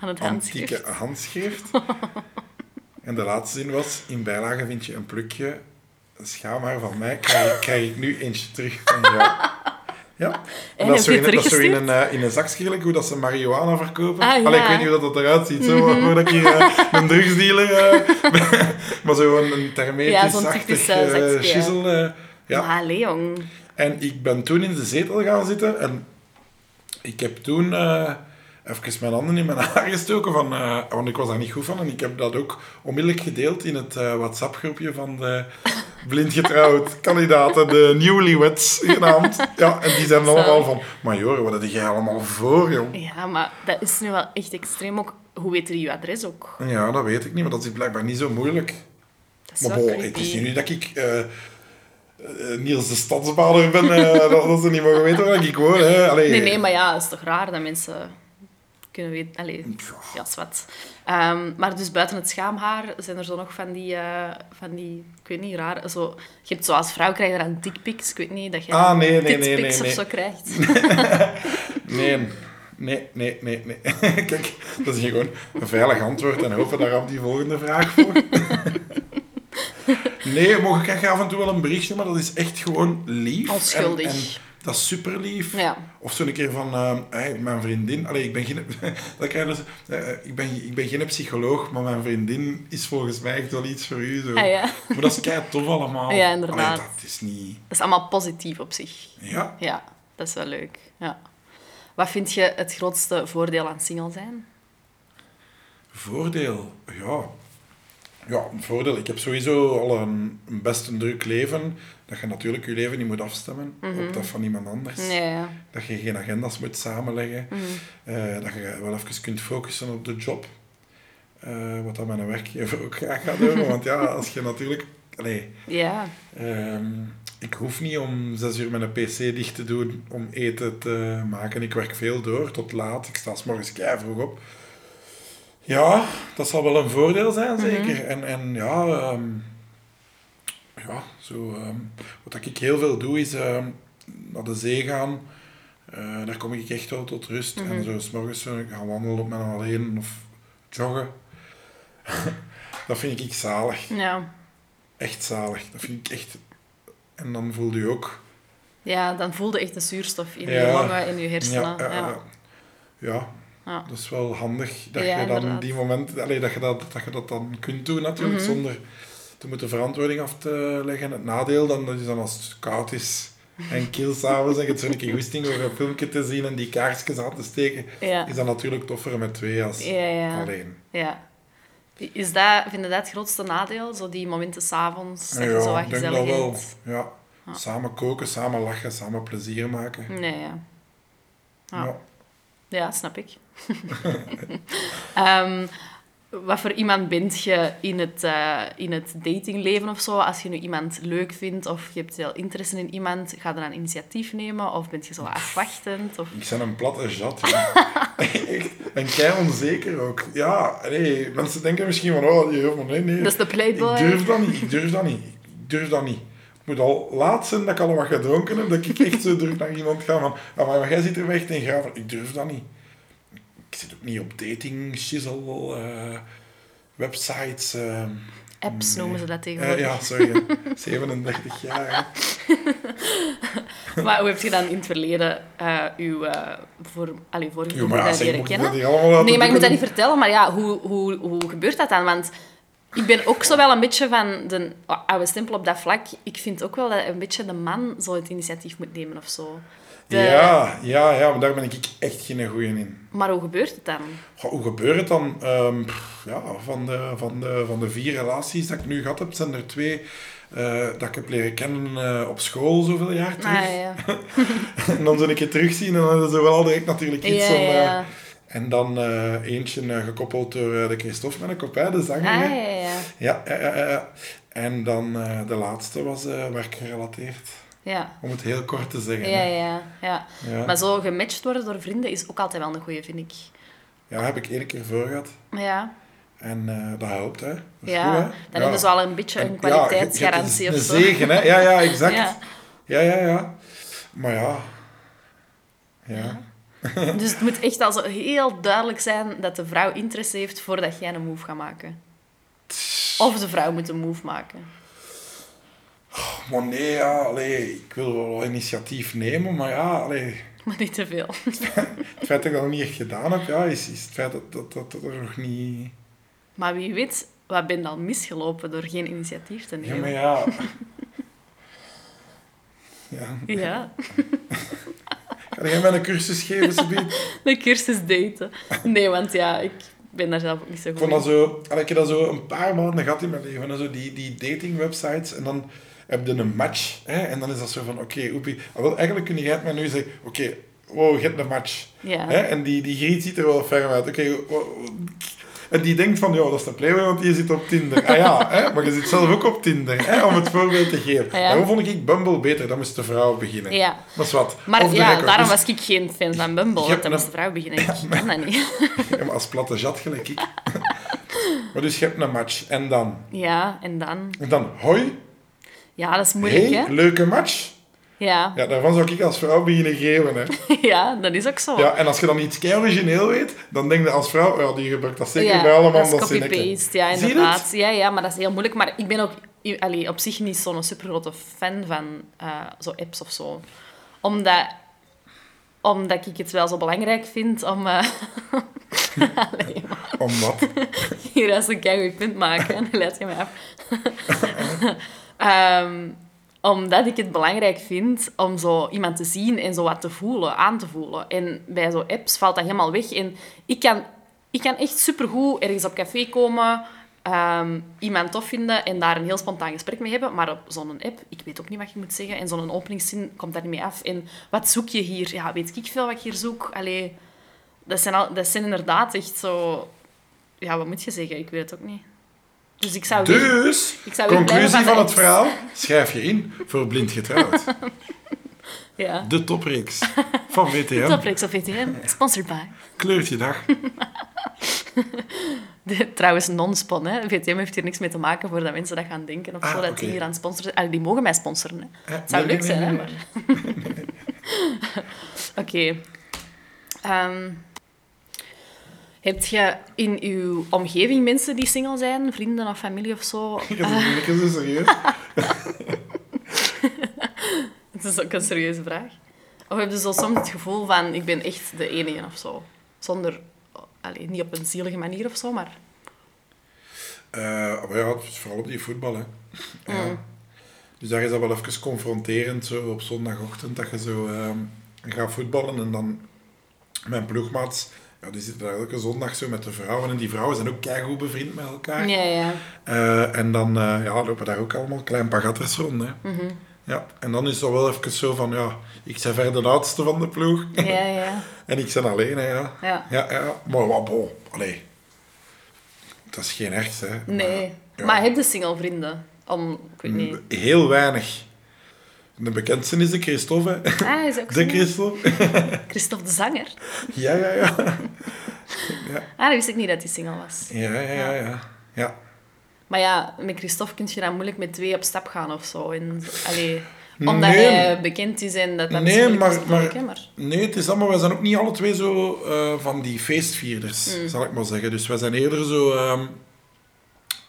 Aan het handschrift. antieke handschrift. en de laatste zin was, in bijlage vind je een plukje schaamhaar van mij, krijg, ik- krijg ik nu eentje terug van jou. Ja. En dat is zo, in, dat zo in, een, eh, in een zakje gelijk, hoe dat ze marihuana verkopen. Ah, Allee, ik weet niet hoe dat, dat eruit ziet, zo, voordat ik hier eh, een drugsdealer... eh, maar zo een, een Ja, thermetisch zo'n achtig typisch, eh, eh, zakje, ja. schizzel. eh, ja. Maar allee, jong. En ik ben toen in de zetel gaan zitten en ik heb toen eh even mijn handen in mijn haar gestoken, van, eh, want ik was daar niet goed van. En ik heb dat ook onmiddellijk gedeeld in het eh, WhatsApp-groepje van de blind getrouwd kandidaten, de newlyweds genaamd. Ja, en die zijn Zalig. allemaal van, maar joh, wat heb jij allemaal voor, jong? Ja, maar dat is nu wel echt extreem ook. Hoe weten die uw adres ook? Ja, dat weet ik niet, maar dat is blijkbaar niet zo moeilijk. Dat is Maar wel bon, het is nu dat ik eh, Niels de stadsbader ben, dat, dat ze niet mogen weten waar ik woon. Hè. Allee, Nee, nee, maar ja, het is toch raar dat mensen kunnen weten... Allee, ja, zwart. Ehm, maar dus buiten het schaamhaar zijn er zo nog van die, eh, van die ik weet niet, raar... Zo, je hebt zoals vrouw krijg je dan dickpics, ik weet niet, dat je Ah, nee, nee, nee, titpics nee, nee. of zo krijgt. Nee, nee, nee, nee, nee. Kijk, dat is gewoon een veilig antwoord en hopen daar op die volgende vraag voor. Nee, mogen ik af en toe wel een berichtje, maar dat is echt gewoon lief. Onschuldig. En, en dat is super lief. Ja. Of zo'n keer van, eh, hey, mijn vriendin... Allee, ik ben geen... dat krijg je dus, eh, ik, ben, ik ben geen psycholoog, maar mijn vriendin is volgens mij echt wel iets voor u. Zo. Ah, ja. Maar dat is kei tof allemaal. Ja, inderdaad. Allee, dat is niet... Dat is allemaal positief op zich. Ja, Ja, dat is wel leuk. Ja. Wat vind je het grootste voordeel aan single zijn? Voordeel, ja. Ja, een voordeel. Ik heb sowieso al een, een best een druk leven. Dat je natuurlijk je leven niet moet afstemmen op dat van iemand anders. Ja. Dat je geen agendas moet samenleggen. Mhm. Eh, dat je wel even kunt focussen op de job. Eh, wat dat mijn werkgever ook graag gaat doen. Want ja, als je natuurlijk... Allee, Ja, Ehm, ik hoef niet om zes uur mijn pc dicht te doen om eten te maken. Ik werk veel door, tot laat. Ik sta s morgens kei vroeg op. Ja, dat zal wel een voordeel zijn, zeker. En, en ja, ehm, ja zo, ehm, wat ik heel veel doe, is ehm, naar de zee gaan. Eh, daar kom ik echt wel tot rust. En zo s morgens zo gaan wandelen op mijn alleen of joggen. dat vind ik zalig ja. echt zalig. Dat vind ik echt... En dan voelde je ook... ja, dan voelde echt de zuurstof in je Ja. longen, in je hersenen. Ja, Ja, eh, eh, ja, Ja. dat is wel handig dat Ja, je dan inderdaad. die moment... Allee, dat, je dat, dat je dat dan kunt doen natuurlijk, Mhm. zonder te moeten verantwoording af te leggen. Het nadeel dan, dat is dan als het koud is en kil s'avonds en je hebt zo'n keer goesting om een filmpje te zien en die kaarsjes aan te steken, Ja. is dat natuurlijk toffer met twee als alleen. ja. Is dat, vind je dat het grootste nadeel? Zo die momenten s'avonds, dat je Ja, zo wat gezellig wel. Ja. Samen koken, samen lachen, samen plezier maken. Nee, ja. Ja. Snap ik. Ehm, wat voor iemand bent je in het, eh, in het datingleven of zo? Als je nu iemand leuk vindt of je hebt veel interesse in iemand, ga dan initiatief nemen? Of ben je zo afwachtend? Of... Ik ben een platte. Echt. En kei onzeker ook. Ja, nee, mensen denken misschien van, oh, je maar nee, nee. Dat is de playboy. Ik durf dat niet, ik durf dat niet. Ik durf dat niet. Moet al laat zijn dat ik al wat gedronken heb, dat ik echt zo durf naar iemand ga van, ah, maar jij zit er weg in graven. Ik durf dat niet. Ik zit ook niet op dating, shizzle, eh, websites. eh, Apps noemen ze dat Eh, tegenwoordig. ja, sorry. 37 jaar. Maar hoe heb je dan in het verleden eh uw voor, allee, vorige leren kennen? Nee, maar ik moet dat niet vertellen. Maar ja, hoe, hoe, hoe gebeurt dat dan? Want ik ben ook zo wel een beetje van de oude stempel op dat vlak. Ik vind ook wel dat een beetje de man zo het initiatief moet nemen of zo. De- Ja, ja, ja, maar daar ben ik echt geen goeie in. Maar hoe gebeurt het dan? Goh, hoe gebeurt het dan? Ehm, ja, van, de, van, de, van de vier relaties dat ik nu gehad heb, zijn er twee eh, dat ik heb leren kennen eh, op school zoveel jaar terug. Ah, ja. en dan zou ik het terugzien en dan is er wel direct natuurlijk iets Ja, om... eh, ja. En dan eh, eentje eh, gekoppeld door eh, de Christophe kopij, de zanger. Ah, ja, ja. Ja, ja, ja, ja. En dan de laatste was werkgerelateerd. Ja, Om het heel kort te zeggen. ja, ja. ja. Ja. Maar zo gematcht worden door vrienden is ook altijd wel een goeie, vind ik. ja, heb ik één keer voor gehad. Ja, En dat helpt, hè. Dat ja. goed, hè. dan Ja. hebben ze al een beetje En- een ja, kwaliteitsgarantie het of zo. Een zegen, hè. Ja, ja, exact. Ja. Ja, ja, ja. Maar ja. Ja. Dus het moet echt al zo heel duidelijk zijn dat de vrouw interesse heeft voordat jij een move gaat maken. Of de vrouw moet een move maken. Maar nee, ja, allee, ik wil wel initiatief nemen, maar ja, allee, Maar niet te veel. het feit dat ik dat nog niet echt gedaan heb, ja, is, is het feit dat, dat, dat, dat er nog niet... Maar wie weet, wat ben dan misgelopen door geen initiatief te Ja, maar nemen? ja... Ja. Ja, Ga jij mij een cursus geven, Sabine? de cursus daten. Nee, want ja, ik ben daar zelf ook niet zo Ik goed vond dat zo... Ik heb dat zo een paar maanden gehad in mijn leven. En zo die, die dating websites. En dan heb je een match. Hè, en dan is dat zo van... Oké, oepie. Ah, wel, eigenlijk kun jij het mij nu zeggen... Oké, wow, je hebt een match. Ja. Hè, en die, die griet ziet er wel ferm uit. Oké, wow, en die denkt van, ja, dat is de playboy, want die zit op Tinder. Ah ja, hè, maar je zit zelf ook op Tinder, hè, om het voorbeeld te geven. Ah ja. Daarom vond ik Bumble beter, dan moest de vrouw beginnen. Ja. Dat is wat. Maar ja, record. daarom Dus- was ik geen fan van Bumble. Je Want dan moest de vrouw beginnen. Ik kan dat niet. Ja, maar als platte jat gelijk ik. maar dus je hebt een match. En dan? Ja, en dan... En dan, hoi, Ja, dat is moeilijk, hey, hè? leuke match. Ja. Ja, daarvan zou ik als vrouw beginnen geven. Hè. ja, dat is ook zo. Ja, en als je dan iets kei origineel weet, dan denk je als vrouw, ja, die gebruikt dat zeker Ja, bij allemaal dat dat copy-paste. Ja, inderdaad. Ja, ja, maar dat is heel moeilijk. Maar ik ben ook allee, op zich niet zo'n supergrote fan van eh, zo apps of zo. Omdat, omdat ik het wel zo belangrijk vind om... allee, maar Om wat? hier als een keigoed punt maken. En dan leid je mij af. Ehm, omdat ik het belangrijk vind om zo iemand te zien en zo wat te voelen, aan te voelen. En bij zo apps valt dat helemaal weg. En ik kan, ik kan echt supergoed ergens op café komen, ehm, iemand tof vinden en daar een heel spontaan gesprek mee hebben. Maar op zo'n app, ik weet ook niet wat je moet zeggen. En zo'n openingszin komt daar niet mee af. En wat zoek je hier? Ja, weet ik veel wat ik hier zoek? Dat zijn, al, dat zijn inderdaad echt zo... Ja, wat moet je zeggen? Ik weet het ook niet. Dus ik zou... weg- Dus, Ik zou conclusie van de van het verhaal, schrijf je in voor Blind Getrouwd. Ja. De topreeks van WTM. Toprex of VTM, sponsored by. Kleurtje dag. De, trouwens, non-spon, hè. VTM heeft hier niks mee te maken voordat mensen dat gaan denken of Ah, zo, dat oké. die hier aan sponsoren zijn. Ah, die mogen mij sponsoren, hè. Eh, Het zou nee, leuk nee, zijn, nee, hè, maar... Oké. Ehm, heb je in uw omgeving mensen die single zijn? Vrienden of familie of zo? Ik heb het niet zo serieus. Dat is ook een serieuze vraag. Of heb je zo soms het gevoel van, ik ben echt de enige of zo? Zonder... Allee, niet op een zielige manier of zo, maar... Eh, maar ja, is vooral op die voetbal, hè. Ja. Mm. Dus daar is dat wel even confronterend, zo op zondagochtend, dat je zo ehm, gaat voetballen en dan mijn ploegmaats, ja, die zitten daar elke zondag zo met de vrouwen en die vrouwen zijn ook keigoed bevriend met elkaar. Ja, ja. Eh, en dan eh, ja, lopen daar ook allemaal klein pagatters rond, hè. Mhm. Ja, en dan is het wel even zo van, ja, ik ben verder de oudste van de ploeg. Ja, ja. en ik ben alleen, hè, ja. Ja. Ja, ja. Maar wat, bon, allee. Dat is geen echt, hè. Nee. ja. Maar heb je single vrienden? Om, ik weet niet. Heel weinig. De bekendste is de Christophe, hè. Ah, is ook De? Christophe. Christophe de zanger. Ja, ja, ja. Ah, dat wist ik niet dat hij single was. Ja, ja, ja, ja. Ja, Maar ja, met Christophe kun je dan moeilijk met twee op stap gaan of zo. En, allee, omdat Nee. hij bekend is en dat dat Nee, maar- is maar- hè, maar... Nee, het is allemaal, wij zijn ook niet alle twee zo eh, van die feestvierders, Mm. zal ik maar zeggen. Dus wij zijn eerder zo... ehm,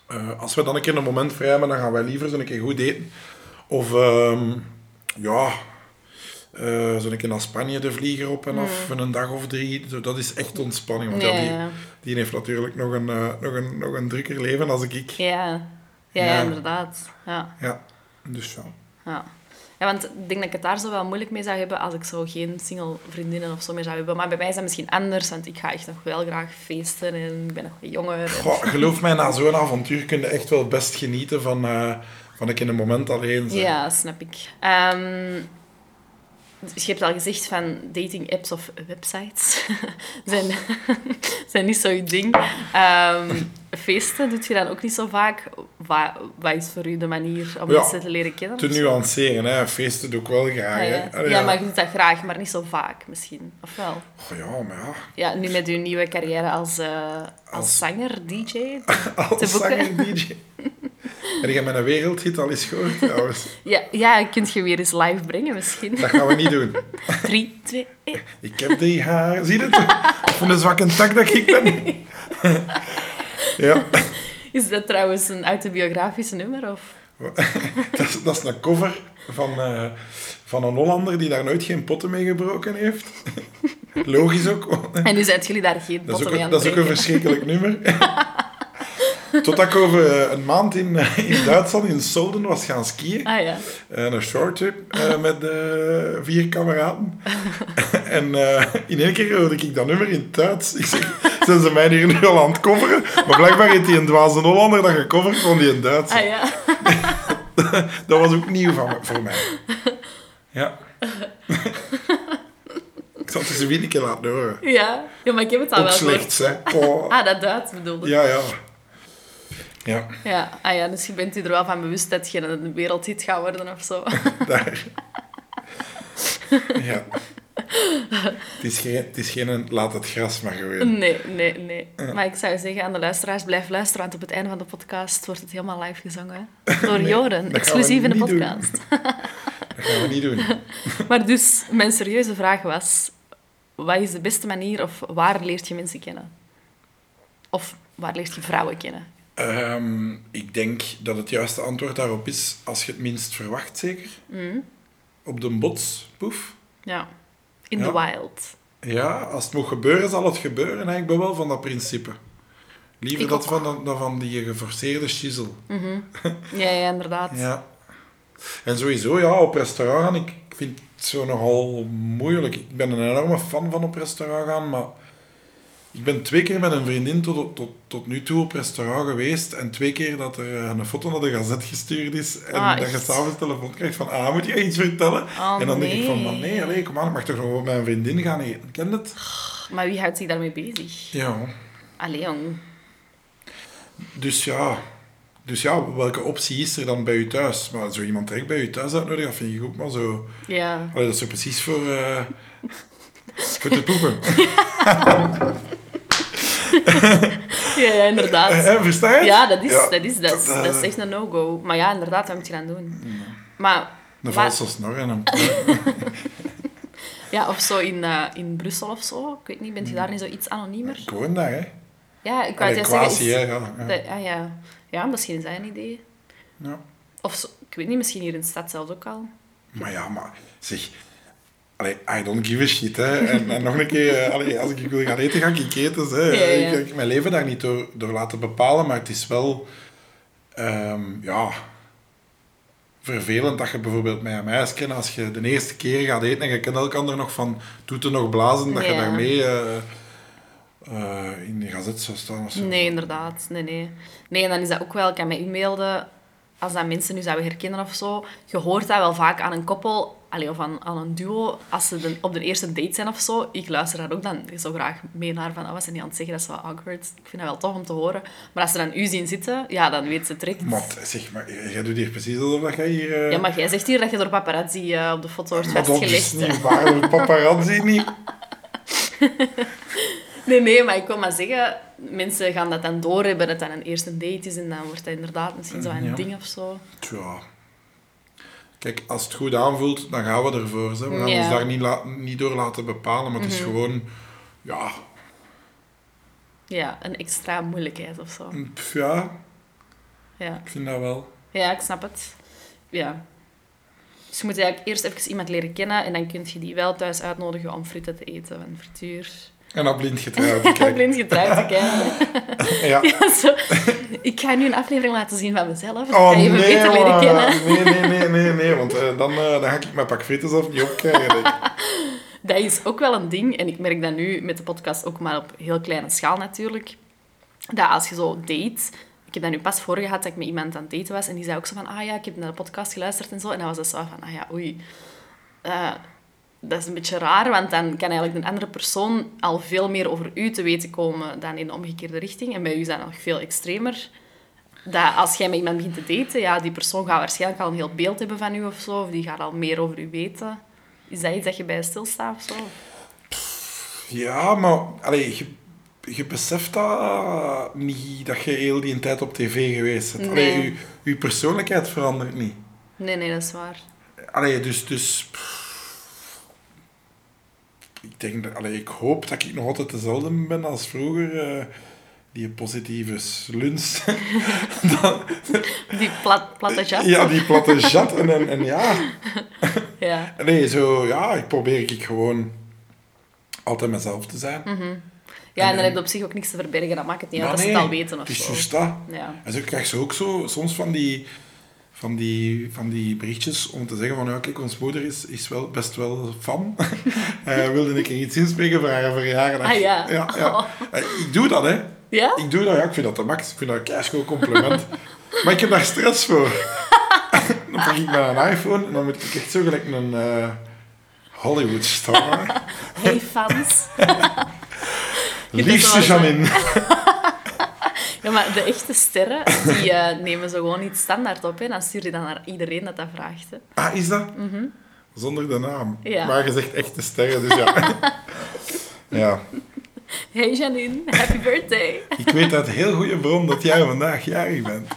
Eh, als we dan een keer een moment vrij hebben, dan gaan wij liever zo'n keer goed eten. Of ehm, ja, eh zo'n keer naar Spanje de vlieger op en af, voor een dag of drie. Zo, Dat is echt ontspanning. Want ja, Ja, die, die heeft natuurlijk nog een, eh, nog een, nog een drukker leven als ik. Ja, ja, ja, inderdaad. Ja, Ja, dus ja. ja. ja, want ik denk dat ik het daar zo wel moeilijk mee zou hebben als ik zo geen single vriendinnen of zo meer zou hebben. Maar bij mij is dat misschien anders, want ik ga echt nog wel graag feesten en ik ben nog jonger. Goh, geloof mij, na zo'n avontuur kun je echt wel best genieten van, eh, van een keer een moment alleen zijn. Ja, snap ik. Ehm, dus je hebt al gezegd van dating apps of websites zijn, zijn niet zo je ding. Ehm, feesten doet je dan ook niet zo vaak. Wat, wat is voor u de manier om Ja, mensen te leren kennen? Te nuanceren, hè. feesten doe ik wel graag. Ah, ja. Allee, ja, maar je doet dat graag, maar niet zo vaak misschien. Of wel? Goh, ja, maar ja. Ja, nu met uw nieuwe carrière als, eh, als, Als- zanger, DJ. Als Te boeken. zanger DJ. Heb je mijn wereldhit al eens gehoord trouwens? Ja, ja, kunt je weer eens live brengen misschien. Dat gaan we niet doen. Drie, twee, één. Ik heb die haar... Zie je het? Van de zwakke tak dat ik ben. Ja, Is dat trouwens een autobiografisch nummer? Of? dat is, dat is een cover van, eh, van een Hollander die daar nooit geen potten mee gebroken heeft. Logisch ook. En nu zijn jullie daar geen Dat is botten ook, mee een- aan dat is ook een verschrikkelijk nummer. Totdat ik over eh, een maand in, eh, in Duitsland, in Solden, was gaan skiën. Ah ja. Eh, een short trip met vier kameraden. en in één keer hoorde ik dat nummer in het Duits. Ik zeg, zijn ze mij hier nu al aan het coveren? Maar blijkbaar heeft die een dwaze Hollander dat gecoverd van die in Duits. Ah ja. Dat was ook nieuw van, voor mij. Ja. ik zal het eens een keer laten horen. Ja. ja, maar ik heb het al Ook wel slechts, hè. Oh. Ah, dat Duits bedoelde. Ja, ja. Ja, Ja. Ah ja, dus je bent je er wel van bewust dat je een wereldhit gaat worden of zo. daar. Ja. Het is geen, het is geen laat het gras maar groeien. Nee, nee, nee. Maar ik zou zeggen aan de luisteraars, blijf luisteren, want op het einde van de podcast wordt het helemaal live gezongen. Door Nee, Joren, exclusief in de doen. podcast. Dat gaan we niet doen. Maar dus, mijn serieuze vraag was, wat is de beste manier of waar leert je mensen kennen? Of waar leert je vrouwen kennen? Ehm, ik denk dat het juiste antwoord daarop is als je het minst verwacht, zeker. Mm. Op de bots, poef. Ja. In Ja. the wild. Ja, als het moet gebeuren, zal het gebeuren. hè. Ik ben wel van dat principe. Liever Ik dat ook. van, dan- van die geforceerde schizzel. Ja, ja, inderdaad. Ja. En sowieso, ja, op restaurant gaan, ik ik vind het zo nogal moeilijk. Ik ben een enorme fan van op restaurant gaan, maar ik ben twee keer met een vriendin tot, tot, tot nu toe op restaurant geweest en twee keer dat er eh, een foto naar de gazet gestuurd is en Ah, dat je s'avonds telefoon krijgt van, ah, moet je iets vertellen? Oh, en dan denk ik van, nee. maar nee, kom aan, ik mag toch nog met mijn vriendin gaan eten. Ken je het? Maar wie houdt zich daarmee bezig? Ja. Allee, jong. Dus ja, dus ja, welke optie is er dan bij u thuis? Maar zo iemand direct bij u thuis uitnodigen, dat vind ik ook maar zo... Ja. Allee, dat is zo precies voor, eh, voor te. Ja, ja, inderdaad. Eh, eh, Versta je? Ja, dat is, Ja, dat, is, dat, is, dat, dat is eh, echt een no-go. Maar ja, inderdaad, wat moet je dan doen? Maar, maar- valse snor en een... ja, of zo in, eh, in Brussel of zo. Ik weet niet, bent je daar niet zo iets anoniemer? Ik woon daar, hè. Ja, ik wou het zeggen... is- Ja, dat- ah, ja. ja, misschien is dat een idee. Ja. Of zo, ik weet niet, misschien hier in de stad zelfs ook al. Maar ja, maar zeg... Allee, I don't give a shit, hè. En, en nog een keer, eh, allee, als ik wil gaan eten, ga ik eten. Hè. Ja, ja. Ik, ik mijn leven daar niet door, door laten bepalen, maar het is wel... ehm, ja... Vervelend dat je bijvoorbeeld met een meisje kent, als je de eerste keer gaat eten en je kent elkaar nog van doet er nog blazen, dat je daarmee eh, in de gazet zou staan of zo. Nee, inderdaad. Nee, nee. Nee, en dan is dat ook wel... Ik kan me inbeelden, als dat mensen nu zouden herkennen of zo, je hoort dat wel vaak aan een koppel, allee, of aan, aan een duo, als ze de- op de eerste date zijn of zo. Ik luister daar ook dan zo graag mee naar van, oh, wat ze niet aan het zeggen, dat is wel awkward. Ik vind dat wel tof om te horen. Maar als ze dan u zien zitten, ja, dan weet ze het direct. Maar zeg maar, jij doet hier precies alsof dat jij hier... eh, Ja, maar jij zegt hier dat je door paparazzi eh, op de foto wordt maar dat is vastgelegd. niet waar, de paparazzi niet. Nee, nee, maar ik wil maar zeggen, mensen gaan dat dan doorhebben dat dat een eerste date is en dan wordt dat inderdaad misschien zo een Ja. ding of zo. Tja. Kijk, als het goed aanvoelt, dan gaan we ervoor. Hè. We gaan Ja. ons daar niet, la- niet door laten bepalen, maar het is Mhm. gewoon... Ja, Ja, een extra moeilijkheid of zo. pff, ja... Ja. Ik vind dat wel. ja, ik snap het. Ja. Dus je moet eigenlijk eerst even iemand leren kennen en dan kun je die wel thuis uitnodigen om frieten te eten van frituur. En dat blind getrouwd te kijken. Blind getrouwd te kijken. Ja. Ja, zo. Ik ga nu een aflevering laten zien van mezelf. Ik Oh ga je even nee, beter leren man. kennen. nee, nee, nee, nee, nee, want eh, dan, eh, dan ga ik mijn pak frieten zelf niet opkrijgen. Dat is ook wel een ding, en ik merk dat nu met de podcast ook maar op heel kleine schaal natuurlijk, dat als je zo date... Ik heb dat nu pas voor gehad dat ik met iemand aan het daten was en die zei ook zo van, ah ja, ik heb naar de podcast geluisterd en zo. En dan was dat zo van, ah ja, oei, eh, dat is een beetje raar, want dan kan eigenlijk een andere persoon al veel meer over u te weten komen dan in de omgekeerde richting. En bij u is dat nog veel extremer. Dat als jij met iemand begint te daten, ja, die persoon gaat waarschijnlijk al een heel beeld hebben van u of zo, of die gaat al meer over u weten. Is dat iets dat je bij stilstaat of zo? Ja, maar allee, je, je beseft dat niet, dat je heel die tijd op tv geweest bent. Allee, Nee. je, je persoonlijkheid verandert niet. Nee, nee, dat is waar. Allee, dus... dus pff, ik, denk dat, allee, ik hoop dat ik nog altijd dezelfde ben als vroeger. eh, die positieve. Dan- Die plat, platte jas. ja, die platte jat. En, en, en ja... Ja. Nee, zo... Ja, ik probeer ik gewoon altijd mezelf te zijn. Ja, en dan heb je op zich ook niks te verbergen. Dat maakt het niet uit ze nee, het al weten of het is zo. Ja. En zo krijg je ook zo, soms van die, van, die, van die berichtjes om te zeggen van ja, kijk, ons moeder is, is wel, best wel fan. Eh wilde ik iets inspreken voor haar verjaardag. Ah, ja. ja, ja. Eh, Ik doe dat, hè. Ja? Ik doe dat, ja. Ik vind dat de max. Ik vind dat een keischoon compliment. maar ik heb daar stress voor. dan pak ik mijn iPhone en dan moet ik echt zo gelijk een eh, Hollywood star. Hey fans. Liefste Janine. Ja, maar de echte sterren, die eh, nemen ze gewoon niet standaard op. Hè. Dan stuur je dan naar iedereen dat dat vraagt. Hè. Ah, is dat? Zonder de naam. Mhm. Ja. Maar je zegt echte sterren, dus ja. ja. Hey Janine, happy birthday. Ik weet uit heel goede bron dat jij vandaag jarig bent.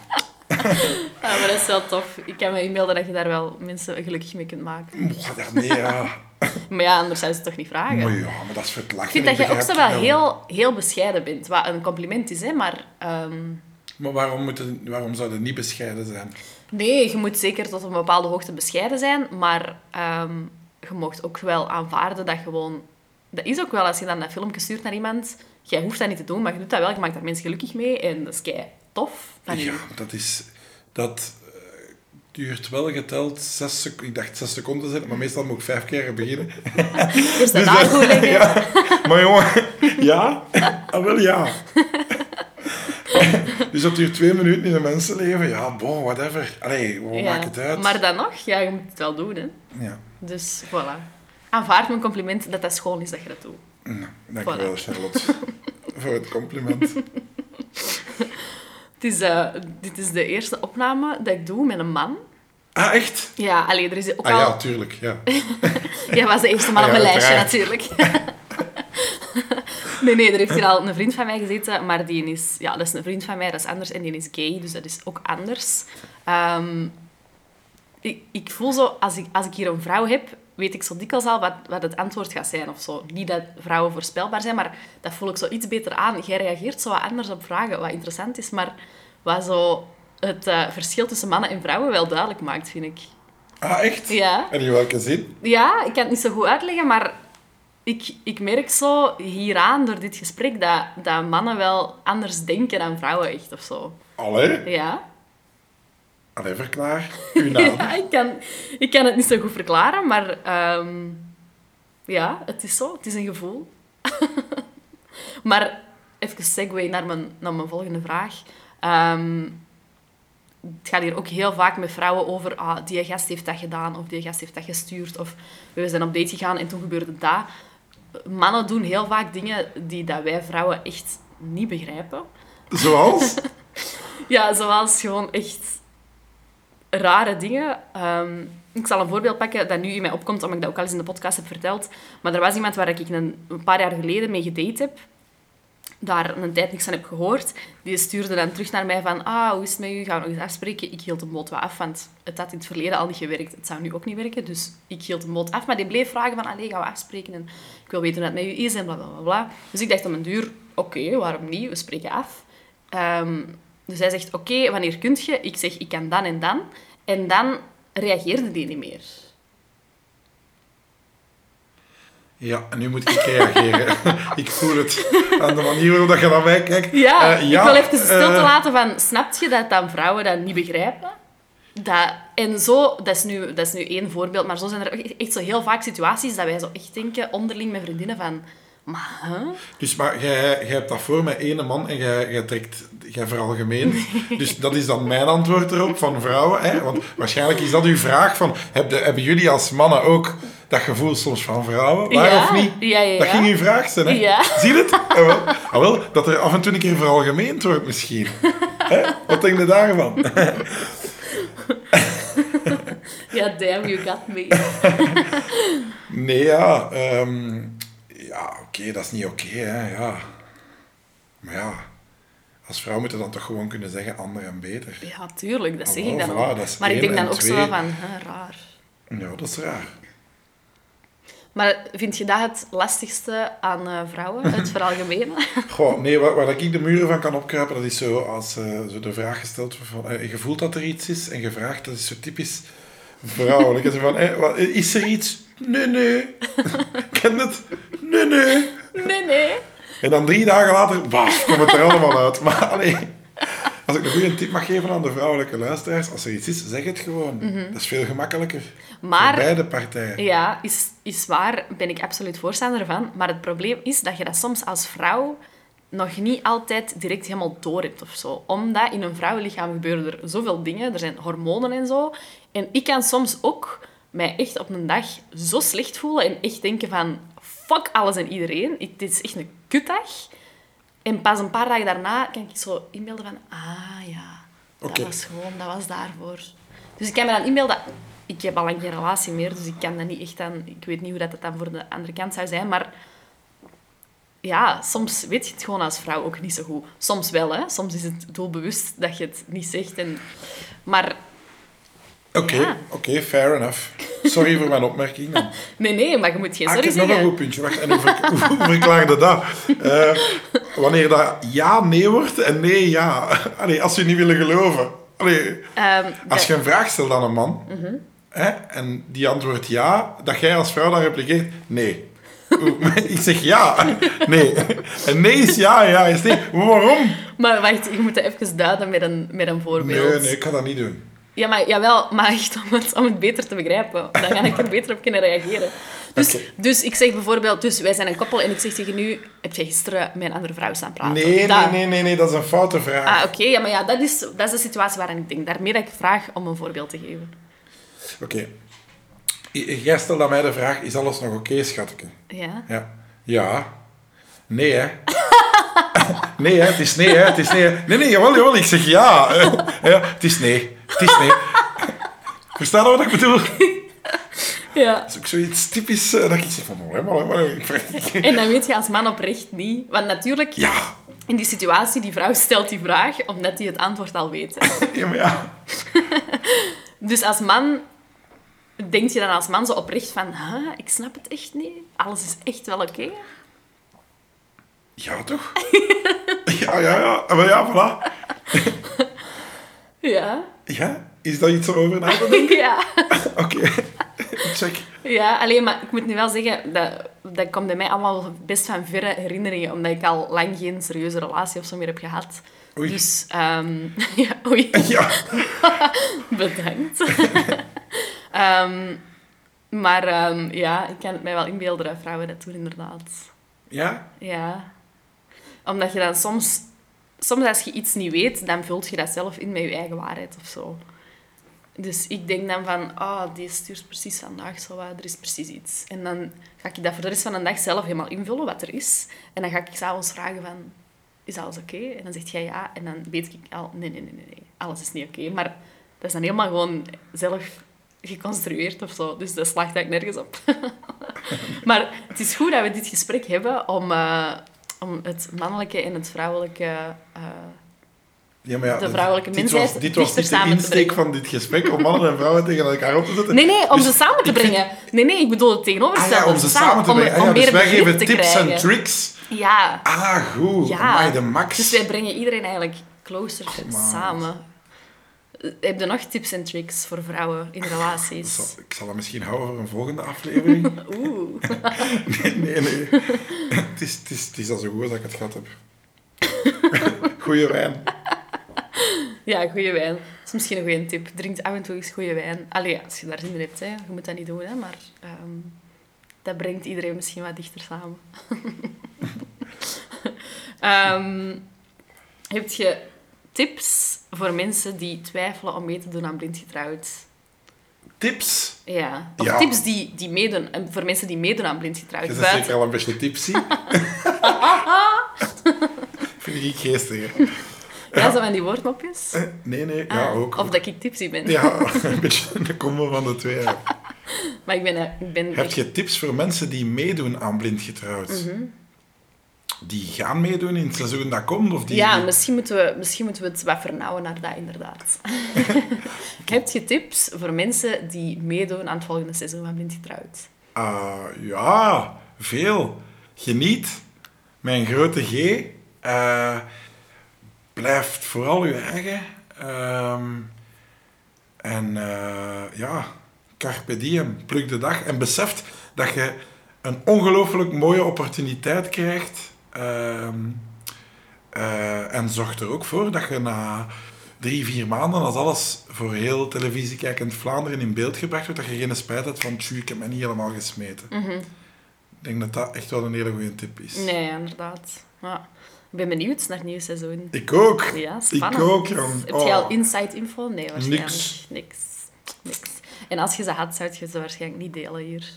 Ja, maar dat is wel tof. Ik kan me inbeelden dat je daar wel mensen gelukkig mee kunt maken. Moh, ja, nee, ja. Maar ja, anders zou ze het toch niet vragen. Maar ja, maar dat is voor het lachen. Ik vind dat je ook zo wel heel, heel bescheiden bent. Wat een compliment is, hè. Maar ehm, Maar waarom, moet het, waarom zou het niet bescheiden zijn? nee, je moet zeker tot een bepaalde hoogte bescheiden zijn. Maar ehm, je mocht ook wel aanvaarden dat gewoon... Dat is ook wel, als je dan een filmpje stuurt naar iemand... Jij hoeft dat niet te doen, maar je doet dat wel. Je maakt daar mensen gelukkig mee. En dat is kei tof van. Ja, dat is... Dat eh, duurt wel geteld zes seconden. Ik dacht zes seconden zijn, maar meestal moet ik vijf keer beginnen. Dus naam dat- goed leggen. ja. Maar jongen, ja? Ah, wel ja. dus dat duurt twee minuten in een mensenleven. Ja, bon, whatever. Allee, wat Ja, maakt het uit? Maar dan nog, ja, je moet het wel doen, hè. Ja. Dus voilà. Aanvaard mijn compliment dat dat schoon is dat je dat doet. Nou, dankjewel, Voilà. Charlotte, voor het compliment. Is, eh, dit is de eerste opname dat ik doe met een man. Ah, echt? Ja, alleen er is ook Ah al... ja, tuurlijk, ja. Jij was de eerste man Ah, op ja, mijn lijstje, natuurlijk. nee, nee, er heeft hier al een vriend van mij gezeten, maar die is... Ja, dat is een vriend van mij, dat is anders. En die is gay, dus dat is ook anders. Ehm, ik, ik voel zo, als ik, als ik hier een vrouw heb, weet ik zo dikwijls al wat, wat het antwoord gaat zijn of zo. Niet dat vrouwen voorspelbaar zijn, maar dat voel ik zo iets beter aan. Jij reageert zo wat anders op vragen, wat interessant is, maar wat zo het eh, verschil tussen mannen en vrouwen wel duidelijk maakt, vind ik. Ah, echt? Ja. En in welke zin? Ja, ik kan het niet zo goed uitleggen, maar ik, ik merk zo hieraan, door dit gesprek, dat, dat mannen wel anders denken dan vrouwen echt of zo. Allee? Ja. Allee, verklaar. Uw naam. Ja, ik kan, ik kan het niet zo goed verklaren, maar ehm, ja, het is zo. Het is een gevoel. maar even segue naar mijn, naar mijn volgende vraag. Ehm, het gaat hier ook heel vaak met vrouwen over, ah, die gast heeft dat gedaan, of die gast heeft dat gestuurd, of we zijn op date gegaan en toen gebeurde dat. Mannen doen heel vaak dingen die dat wij vrouwen echt niet begrijpen. Zoals? Ja, zoals gewoon echt rare dingen. Ehm, ik zal een voorbeeld pakken dat nu in mij opkomt, omdat ik dat ook al eens in de podcast heb verteld. Maar er was iemand waar ik een, een paar jaar geleden mee gedate heb. Daar een tijd niks van heb gehoord. Die stuurde dan terug naar mij van... Ah, hoe is het met u? Gaan we nog eens afspreken? Ik hield de boot wat af, want het had in het verleden al niet gewerkt. Het zou nu ook niet werken, dus ik hield de boot af. Maar die bleef vragen van... Allee, gaan we afspreken? En ik wil weten hoe het met u is en bla, bla, bla. Dus ik dacht op een duur... Oké, waarom niet? We spreken af. Ehm, Dus hij zegt, oké, wanneer kunt je? Ik zeg, ik kan dan en dan. En dan reageerde die niet meer. Ja, en nu moet ik reageren. ik voel het aan de manier waarop dat je naar mij kijkt. Ja, Eh, ik wil even stil te eh, laten van... Snap je dat dan vrouwen dat niet begrijpen? Dat, en zo, dat is, nu, dat is nu één voorbeeld, maar zo zijn er echt, echt zo heel vaak situaties dat wij zo echt denken, onderling met vriendinnen, van... Maar? Dus maar jij, jij hebt dat voor met ene man en jij, jij trekt, jij veralgemeen. Dus dat is dan mijn antwoord erop van vrouwen. Hè? Want waarschijnlijk is dat uw vraag van, hebben, hebben jullie als mannen ook dat gevoel soms van vrouwen? Waar Ja, of niet? ja, ja, Dat ging uw vraag zijn, hè? Ja. Zie je het? Ah, wel. Ah, wel, dat er af en toe een keer veralgemeend wordt misschien. Hè? Wat denk je daarvan? Ja, damn, you got me. Nee, ja. ehm, ja, oké, dat is niet oké, hè. Ja. Maar ja, als vrouw moet je dan toch gewoon kunnen zeggen ander en beter. Ja, tuurlijk, dat Ah, zeg ik dan voilà, ook. Maar ik denk dan ook zo van, hè, raar. Ja, dat is raar. Maar vind je dat het lastigste aan eh, vrouwen, het veralgemenen? Goh, nee, waar, waar ik de muren van kan opkruipen, dat is zo als eh, zo de vraag gesteld wordt van, eh, je voelt dat er iets is en gevraagd, dat is zo typisch vrouwelijk. Van, is er iets? Nee, nee. Ken het? Nee, nee. Nee, nee. En dan drie dagen later, baf, komt het er allemaal uit. Maar allee, als ik een goede tip mag geven aan de vrouwelijke luisteraars, als er iets is, zeg het gewoon. Dat is veel gemakkelijker. Mhm. Maar- Voor beide partijen. Ja, is, is waar, ben ik absoluut voorstander van. Maar het probleem is dat je dat soms als vrouw nog niet altijd direct helemaal door hebt of zo. Omdat in een vrouwenlichaam gebeuren er zoveel dingen. Er zijn hormonen en zo. En ik kan soms ook mij echt op een dag zo slecht voelen en echt denken van... Fuck alles en iedereen. Ik- dit is echt een kutdag. En pas een paar dagen daarna kan ik zo inbeelden van... Ah ja, dat was gewoon... Dat was daarvoor. Dus ik kan me dan inbeelden... Ik heb al lang geen relatie meer, dus ik kan dat niet echt aan... Ik weet niet hoe dat, dat dan voor de andere kant zou zijn, maar... Ja, soms weet je het gewoon als vrouw ook niet zo goed. Soms wel, hè. Soms is het doelbewust dat je het niet zegt. En... Maar Oké, Ja. oké, fair enough. Sorry voor mijn opmerking. Dan. nee, nee, maar je moet geen Ah, sorry ik heb nog een zeggen. goed puntje. Wacht, en hoe, ver- hoe verklaarde dat? Eh, wanneer dat ja nee wordt en nee ja. Allee, als ze niet willen geloven. Allee, Ehm, als dat- je een vraag stelt aan een man hè, en die antwoordt ja, dat jij als vrouw dan repliceert nee. Ik zeg ja. Nee. En nee is ja, ja is nee. Waarom? Maar wacht, je moet dat even duiden met een, met een voorbeeld. Nee, nee, ik ga dat niet doen. Ja, maar, jawel, maar echt om het, om het beter te begrijpen. Dan ga ik er beter op kunnen reageren. Dus, dus ik zeg bijvoorbeeld, dus wij zijn een koppel en ik zeg tegen u, heb jij gisteren met een andere vrouw staan praten? Nee, Dat- nee, nee, nee, nee, dat is een foute vraag. Ah, oké, ja, maar ja, dat is, dat is de situatie waarin ik denk. Daarmee dat ik vraag om een voorbeeld te geven. Oké. J- Jij stelt aan mij de vraag, is alles nog oké, schatje? Ja? Ja. Ja. Nee, hè. Nee, hè. Het is nee, hè. Het is nee. hè. Nee, nee, jawel, jawel. Ik zeg ja. Ja, het is nee. Het is nee. Verstaan wat ik bedoel? Dat Ja. is ook zoiets typisch eh, dat ik zeg van, maar, maar, En dan weet je als man oprecht niet. Want natuurlijk, Ja. in die situatie, die vrouw stelt die vraag omdat die het antwoord al weet. hè. Ja, maar ja. Dus als man, denk je dan als man zo oprecht van, huh, ik snap het echt niet. Alles is echt wel oké. Ja, toch? Ja, ja, ja. Maar ja, voilà. Ja. Ja? Is dat iets om over na te denken? Ja. Oké. Check. Ja, alleen maar ik moet nu wel zeggen, dat, dat komt bij mij allemaal best van verre herinneringen, omdat ik al lang geen serieuze relatie of zo meer heb gehad. Oei. Dus, ehm, ja, oei, Ja. bedankt. Ehm, maar ehm, ja, ik kan het mij wel inbeelden dat vrouwen dat doen, inderdaad. Ja? Ja. Omdat je dan soms... Soms als je iets niet weet, dan vult je dat zelf in met je eigen waarheid of zo. Dus ik denk dan van, ah, die stuurt precies vandaag zo wat, er is precies iets. En dan ga ik dat voor de rest van de dag zelf helemaal invullen, wat er is. En dan ga ik s'avonds vragen van, is alles oké? En dan zegt jij ja. En dan weet ik al, nee, nee, nee, nee, nee. alles is niet oké. Maar dat is dan helemaal gewoon zelf geconstrueerd of zo. Dus dat slaagt eigenlijk nergens op. maar het is goed dat we dit gesprek hebben om, eh, om het mannelijke en het vrouwelijke... eh, Ja, maar ja, De vrouwelijke dit mensheid was, dit was niet de insteek van dit gesprek, om mannen en vrouwen tegen elkaar op te zetten. Nee, nee, om Dus ze samen te vind- brengen. Nee, nee, ik bedoel het Ah tegenovergestelde. ja, om ze samen te om- brengen. Ah om ja, dus wij geven tips en tricks. Ja. Ah, goed. Ja. Amai, de max. Dus wij brengen iedereen eigenlijk closer samen. Heb je nog tips en tricks voor vrouwen in relaties? Ik zal dat misschien houden voor een volgende aflevering. Oeh. nee, nee, nee. Het is, het, is, het is al zo goed als ik het gehad heb. Goeie wijn. Ja, goede wijn. Dat is misschien een goede tip. Drink af en toe eens goede wijn. Allee, als je daar zin in hebt. Hè. Je moet dat niet doen, hè, maar ehm, dat brengt iedereen misschien wat dichter samen. Ehm, heb je tips voor mensen die twijfelen om mee te doen aan blind getrouwd? Tips. Ja. Of Ja. tips die, die meedoen, en voor mensen die meedoen aan blind getrouwd. Je bent Buiten- zeker al een beetje tipsy. Vind ik geestig, hè? Ja, zo van die woordmopjes. Eh, Nee, nee. Ja, Ah, ook. Of dat ik tipsy ben. Ja, een beetje een combo van de twee. Maar ik ben... eh, Ik ben Heb je tips voor mensen die meedoen aan Blind Getrouwd? Mhm. Die gaan meedoen in het seizoen dat komt? Of die... Ja, misschien moeten, we, misschien moeten we het wat vernauwen naar dat, inderdaad. Heb je tips voor mensen die meedoen aan het volgende seizoen van Blind Getrouwd? Ah, ja, veel. Geniet. Mijn grote G. Eh blijf vooral je eigen. Ehm, en eh, ja, carpe diem. Pluk de dag. En beseft dat je een ongelooflijk mooie opportuniteit krijgt. Ehm, eh, en zorg er ook voor dat je na drie, vier maanden, als alles voor heel televisiekijkend Vlaanderen in beeld gebracht wordt, dat je geen spijt hebt van, tjoe, ik heb me niet helemaal gesmeten. Ik denk dat dat echt wel een hele goede tip is. Nee, inderdaad. Ja. Ik ben benieuwd naar het nieuwe seizoen. Ik ook. Ja, spannend. Ik ook, jong. Heb Oh. je al inside info? Nee, waarschijnlijk. Niks. Niks. Niks. En als je ze had, zou je ze waarschijnlijk niet delen hier.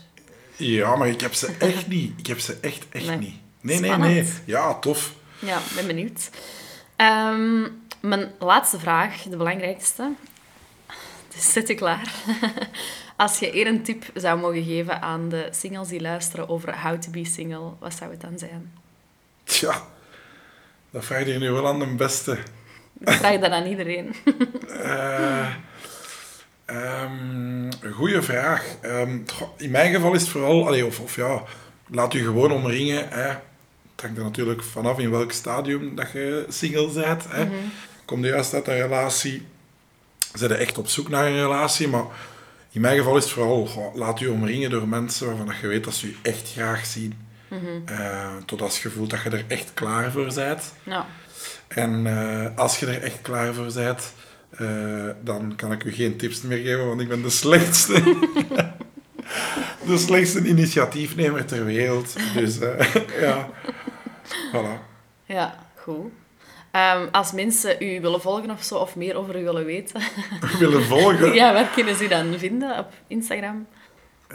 Ja, maar ik heb ze echt niet. Ik heb ze echt, echt Nee. niet. Nee, nee, Spannend. nee. Ja, tof. Ja, ik ben benieuwd. Ehm, mijn laatste vraag, de belangrijkste. Dus zet je klaar. Als je één een tip zou mogen geven aan de singles die luisteren over how to be single, wat zou het dan zijn? Tja, dat vraag je nu wel aan de beste. Ik vraag dat aan iedereen. Ehm, een goeie vraag. Ehm, in mijn geval is het vooral, allee, of, of ja, laat u gewoon omringen. Hè. Het hangt er natuurlijk vanaf in welk stadium dat je single bent. Hè. Kom je juist uit een relatie, zijn je echt op zoek naar een relatie, maar in mijn geval is het vooral, laat u omringen door mensen waarvan dat je weet dat ze u echt graag zien. Eh, tot als je voelt dat je er echt klaar voor bent. Ja. En eh, als je er echt klaar voor bent, eh, dan kan ik u geen tips meer geven, want ik ben de slechtste. de slechtste initiatiefnemer ter wereld. Dus eh, ja, voilà. Ja, goed. Ehm, als mensen u willen volgen of zo, of meer over u willen weten, Willen volgen? ja, waar kunnen ze u dan vinden? Op Instagram?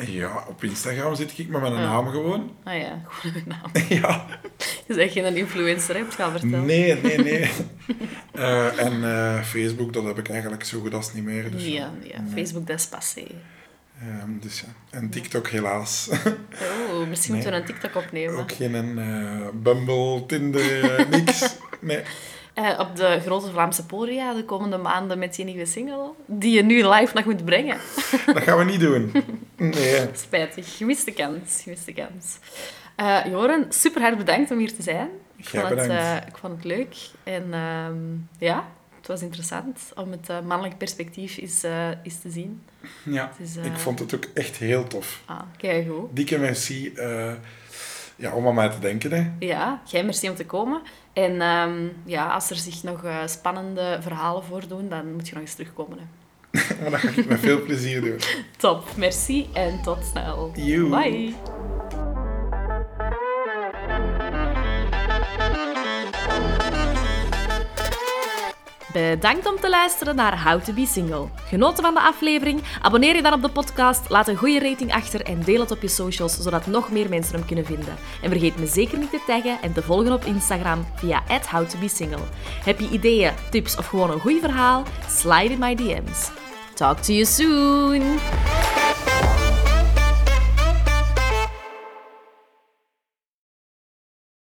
Ja, op Instagram zit ik met mijn Ja. naam gewoon. Ah ja, gewoon uw naam. ja, Je bent geen influencer, heb je al verteld. nee, nee, nee. Eh, en eh, Facebook, dat heb ik eigenlijk zo goed als niet meer. Dus, Ja, ja. nee. Facebook, dat is passé. Ehm, dus ja. En TikTok helaas. Oh, misschien moeten we een TikTok opnemen. Ook geen eh, Bumble, Tinder, eh, niks. Nee. Eh, op de grote Vlaamse podia de komende maanden met je nieuwe single, die je nu live nog moet brengen. Dat gaan we niet doen. Nee. Spijtig, gemiste kans, gemiste kans. Eh, Joren, super hard bedankt om hier te zijn. Ik Jij vond, het, bedankt. eh, ik vond het leuk. En ehm, ja, het was interessant om het eh, mannelijk perspectief eens, eh, eens te zien. Ja, is, eh, ik vond het ook echt heel tof. Ah, kijk goed. Dikke merci eh, ja, om aan mij te denken. Hè. Ja, jij merci om te komen. En ehm, ja, als er zich nog eh, spannende verhalen voordoen, dan moet je nog eens terugkomen. Hè. Maar dat ga ik met veel plezier doen. Top, merci en tot snel. Joe. Bye. Bedankt om te luisteren naar How to Be Single. Genoten van de aflevering? Abonneer je dan op de podcast, laat een goede rating achter en deel het op je socials, zodat nog meer mensen hem kunnen vinden. En vergeet me zeker niet te taggen en te volgen op Instagram via @howtobesingle. Heb je ideeën, tips of gewoon een goed verhaal? Slide in my DM's. Talk to you soon!